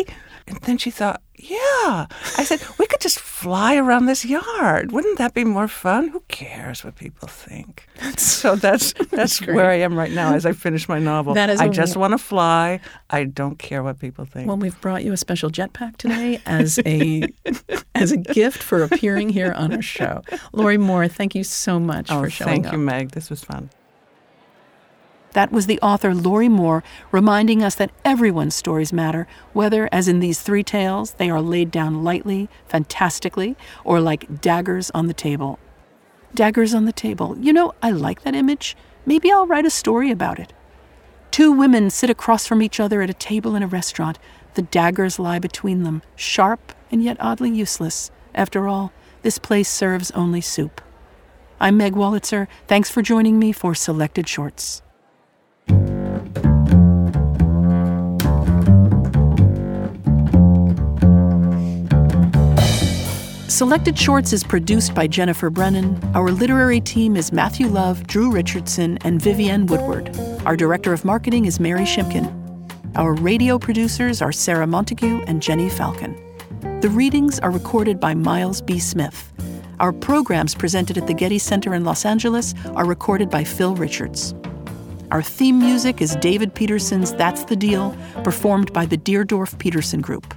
And then she thought, Yeah. I said, We could just fly around this yard. Wouldn't that be more fun? Who cares what people think? (laughs) so (laughs) that's that's
great.
where I am right now as I finish my novel.
That is
I just
w-
want to fly. I don't care what people think.
Well, we've brought you a special jetpack today as a (laughs) as a gift for appearing here on our show. Lorrie Moore, thank you so much
oh,
for showing
thank
up.
you, Meg. This was fun.
That was the author Lorrie Moore reminding us that everyone's stories matter, whether, as in these three tales, they are laid down lightly, fantastically, or like daggers on the table. Daggers on the table. You know, I like that image. Maybe I'll write a story about it. Two women sit across from each other at a table in a restaurant. The daggers lie between them, sharp and yet oddly useless. After all, this place serves only soup. I'm Meg Wolitzer. Thanks for joining me for Selected Shorts. Selected Shorts is produced by Jennifer Brennan. Our literary team is Matthew Love, Drew Richardson, and Vivienne Woodward. Our director of marketing is Mary Shimkin. Our radio producers are Sarah Montague and Jenny Falcon. The readings are recorded by Miles B. Smith. Our programs presented at the Getty Center in Los Angeles are recorded by Phil Richards. Our theme music is David Peterson's That's the Deal, performed by the Deardorf Peterson Group.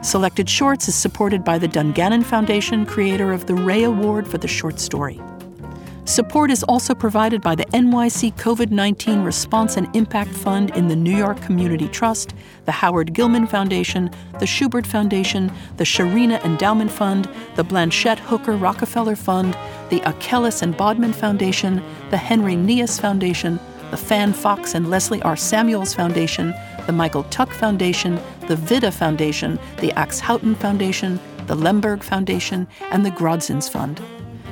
Selected Shorts is supported by the Dungannon Foundation, creator of the Rea Award for the short story. Support is also provided by the NYC COVID 19 Response and Impact Fund in the New York Community Trust, the Howard Gilman Foundation, the Shubert Foundation, the Sharina Endowment Fund, the Blanchette Hooker Rockefeller Fund, the Achelis and Bodman Foundation, the Henry Nias Foundation, the Fan Fox and Leslie R. Samuels Foundation, the Michael Tuck Foundation, the Vida Foundation, the Axe Houghton Foundation, the Lemberg Foundation, and the Grodzins Fund.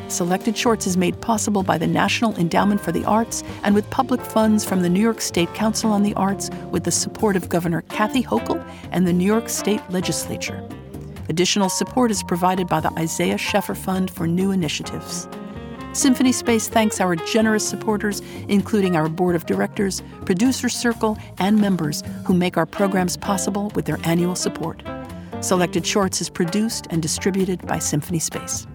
Selected Shorts is made possible by the National Endowment for the Arts and with public funds from the New York State Council on the Arts with the support of Governor Kathy Hochul and the New York State Legislature. Additional support is provided by the Isaiah Sheffer Fund for New Initiatives. Symphony Space thanks our generous supporters, including our board of directors, producer circle, and members who make our programs possible with their annual support. Selected Shorts is produced and distributed by Symphony Space.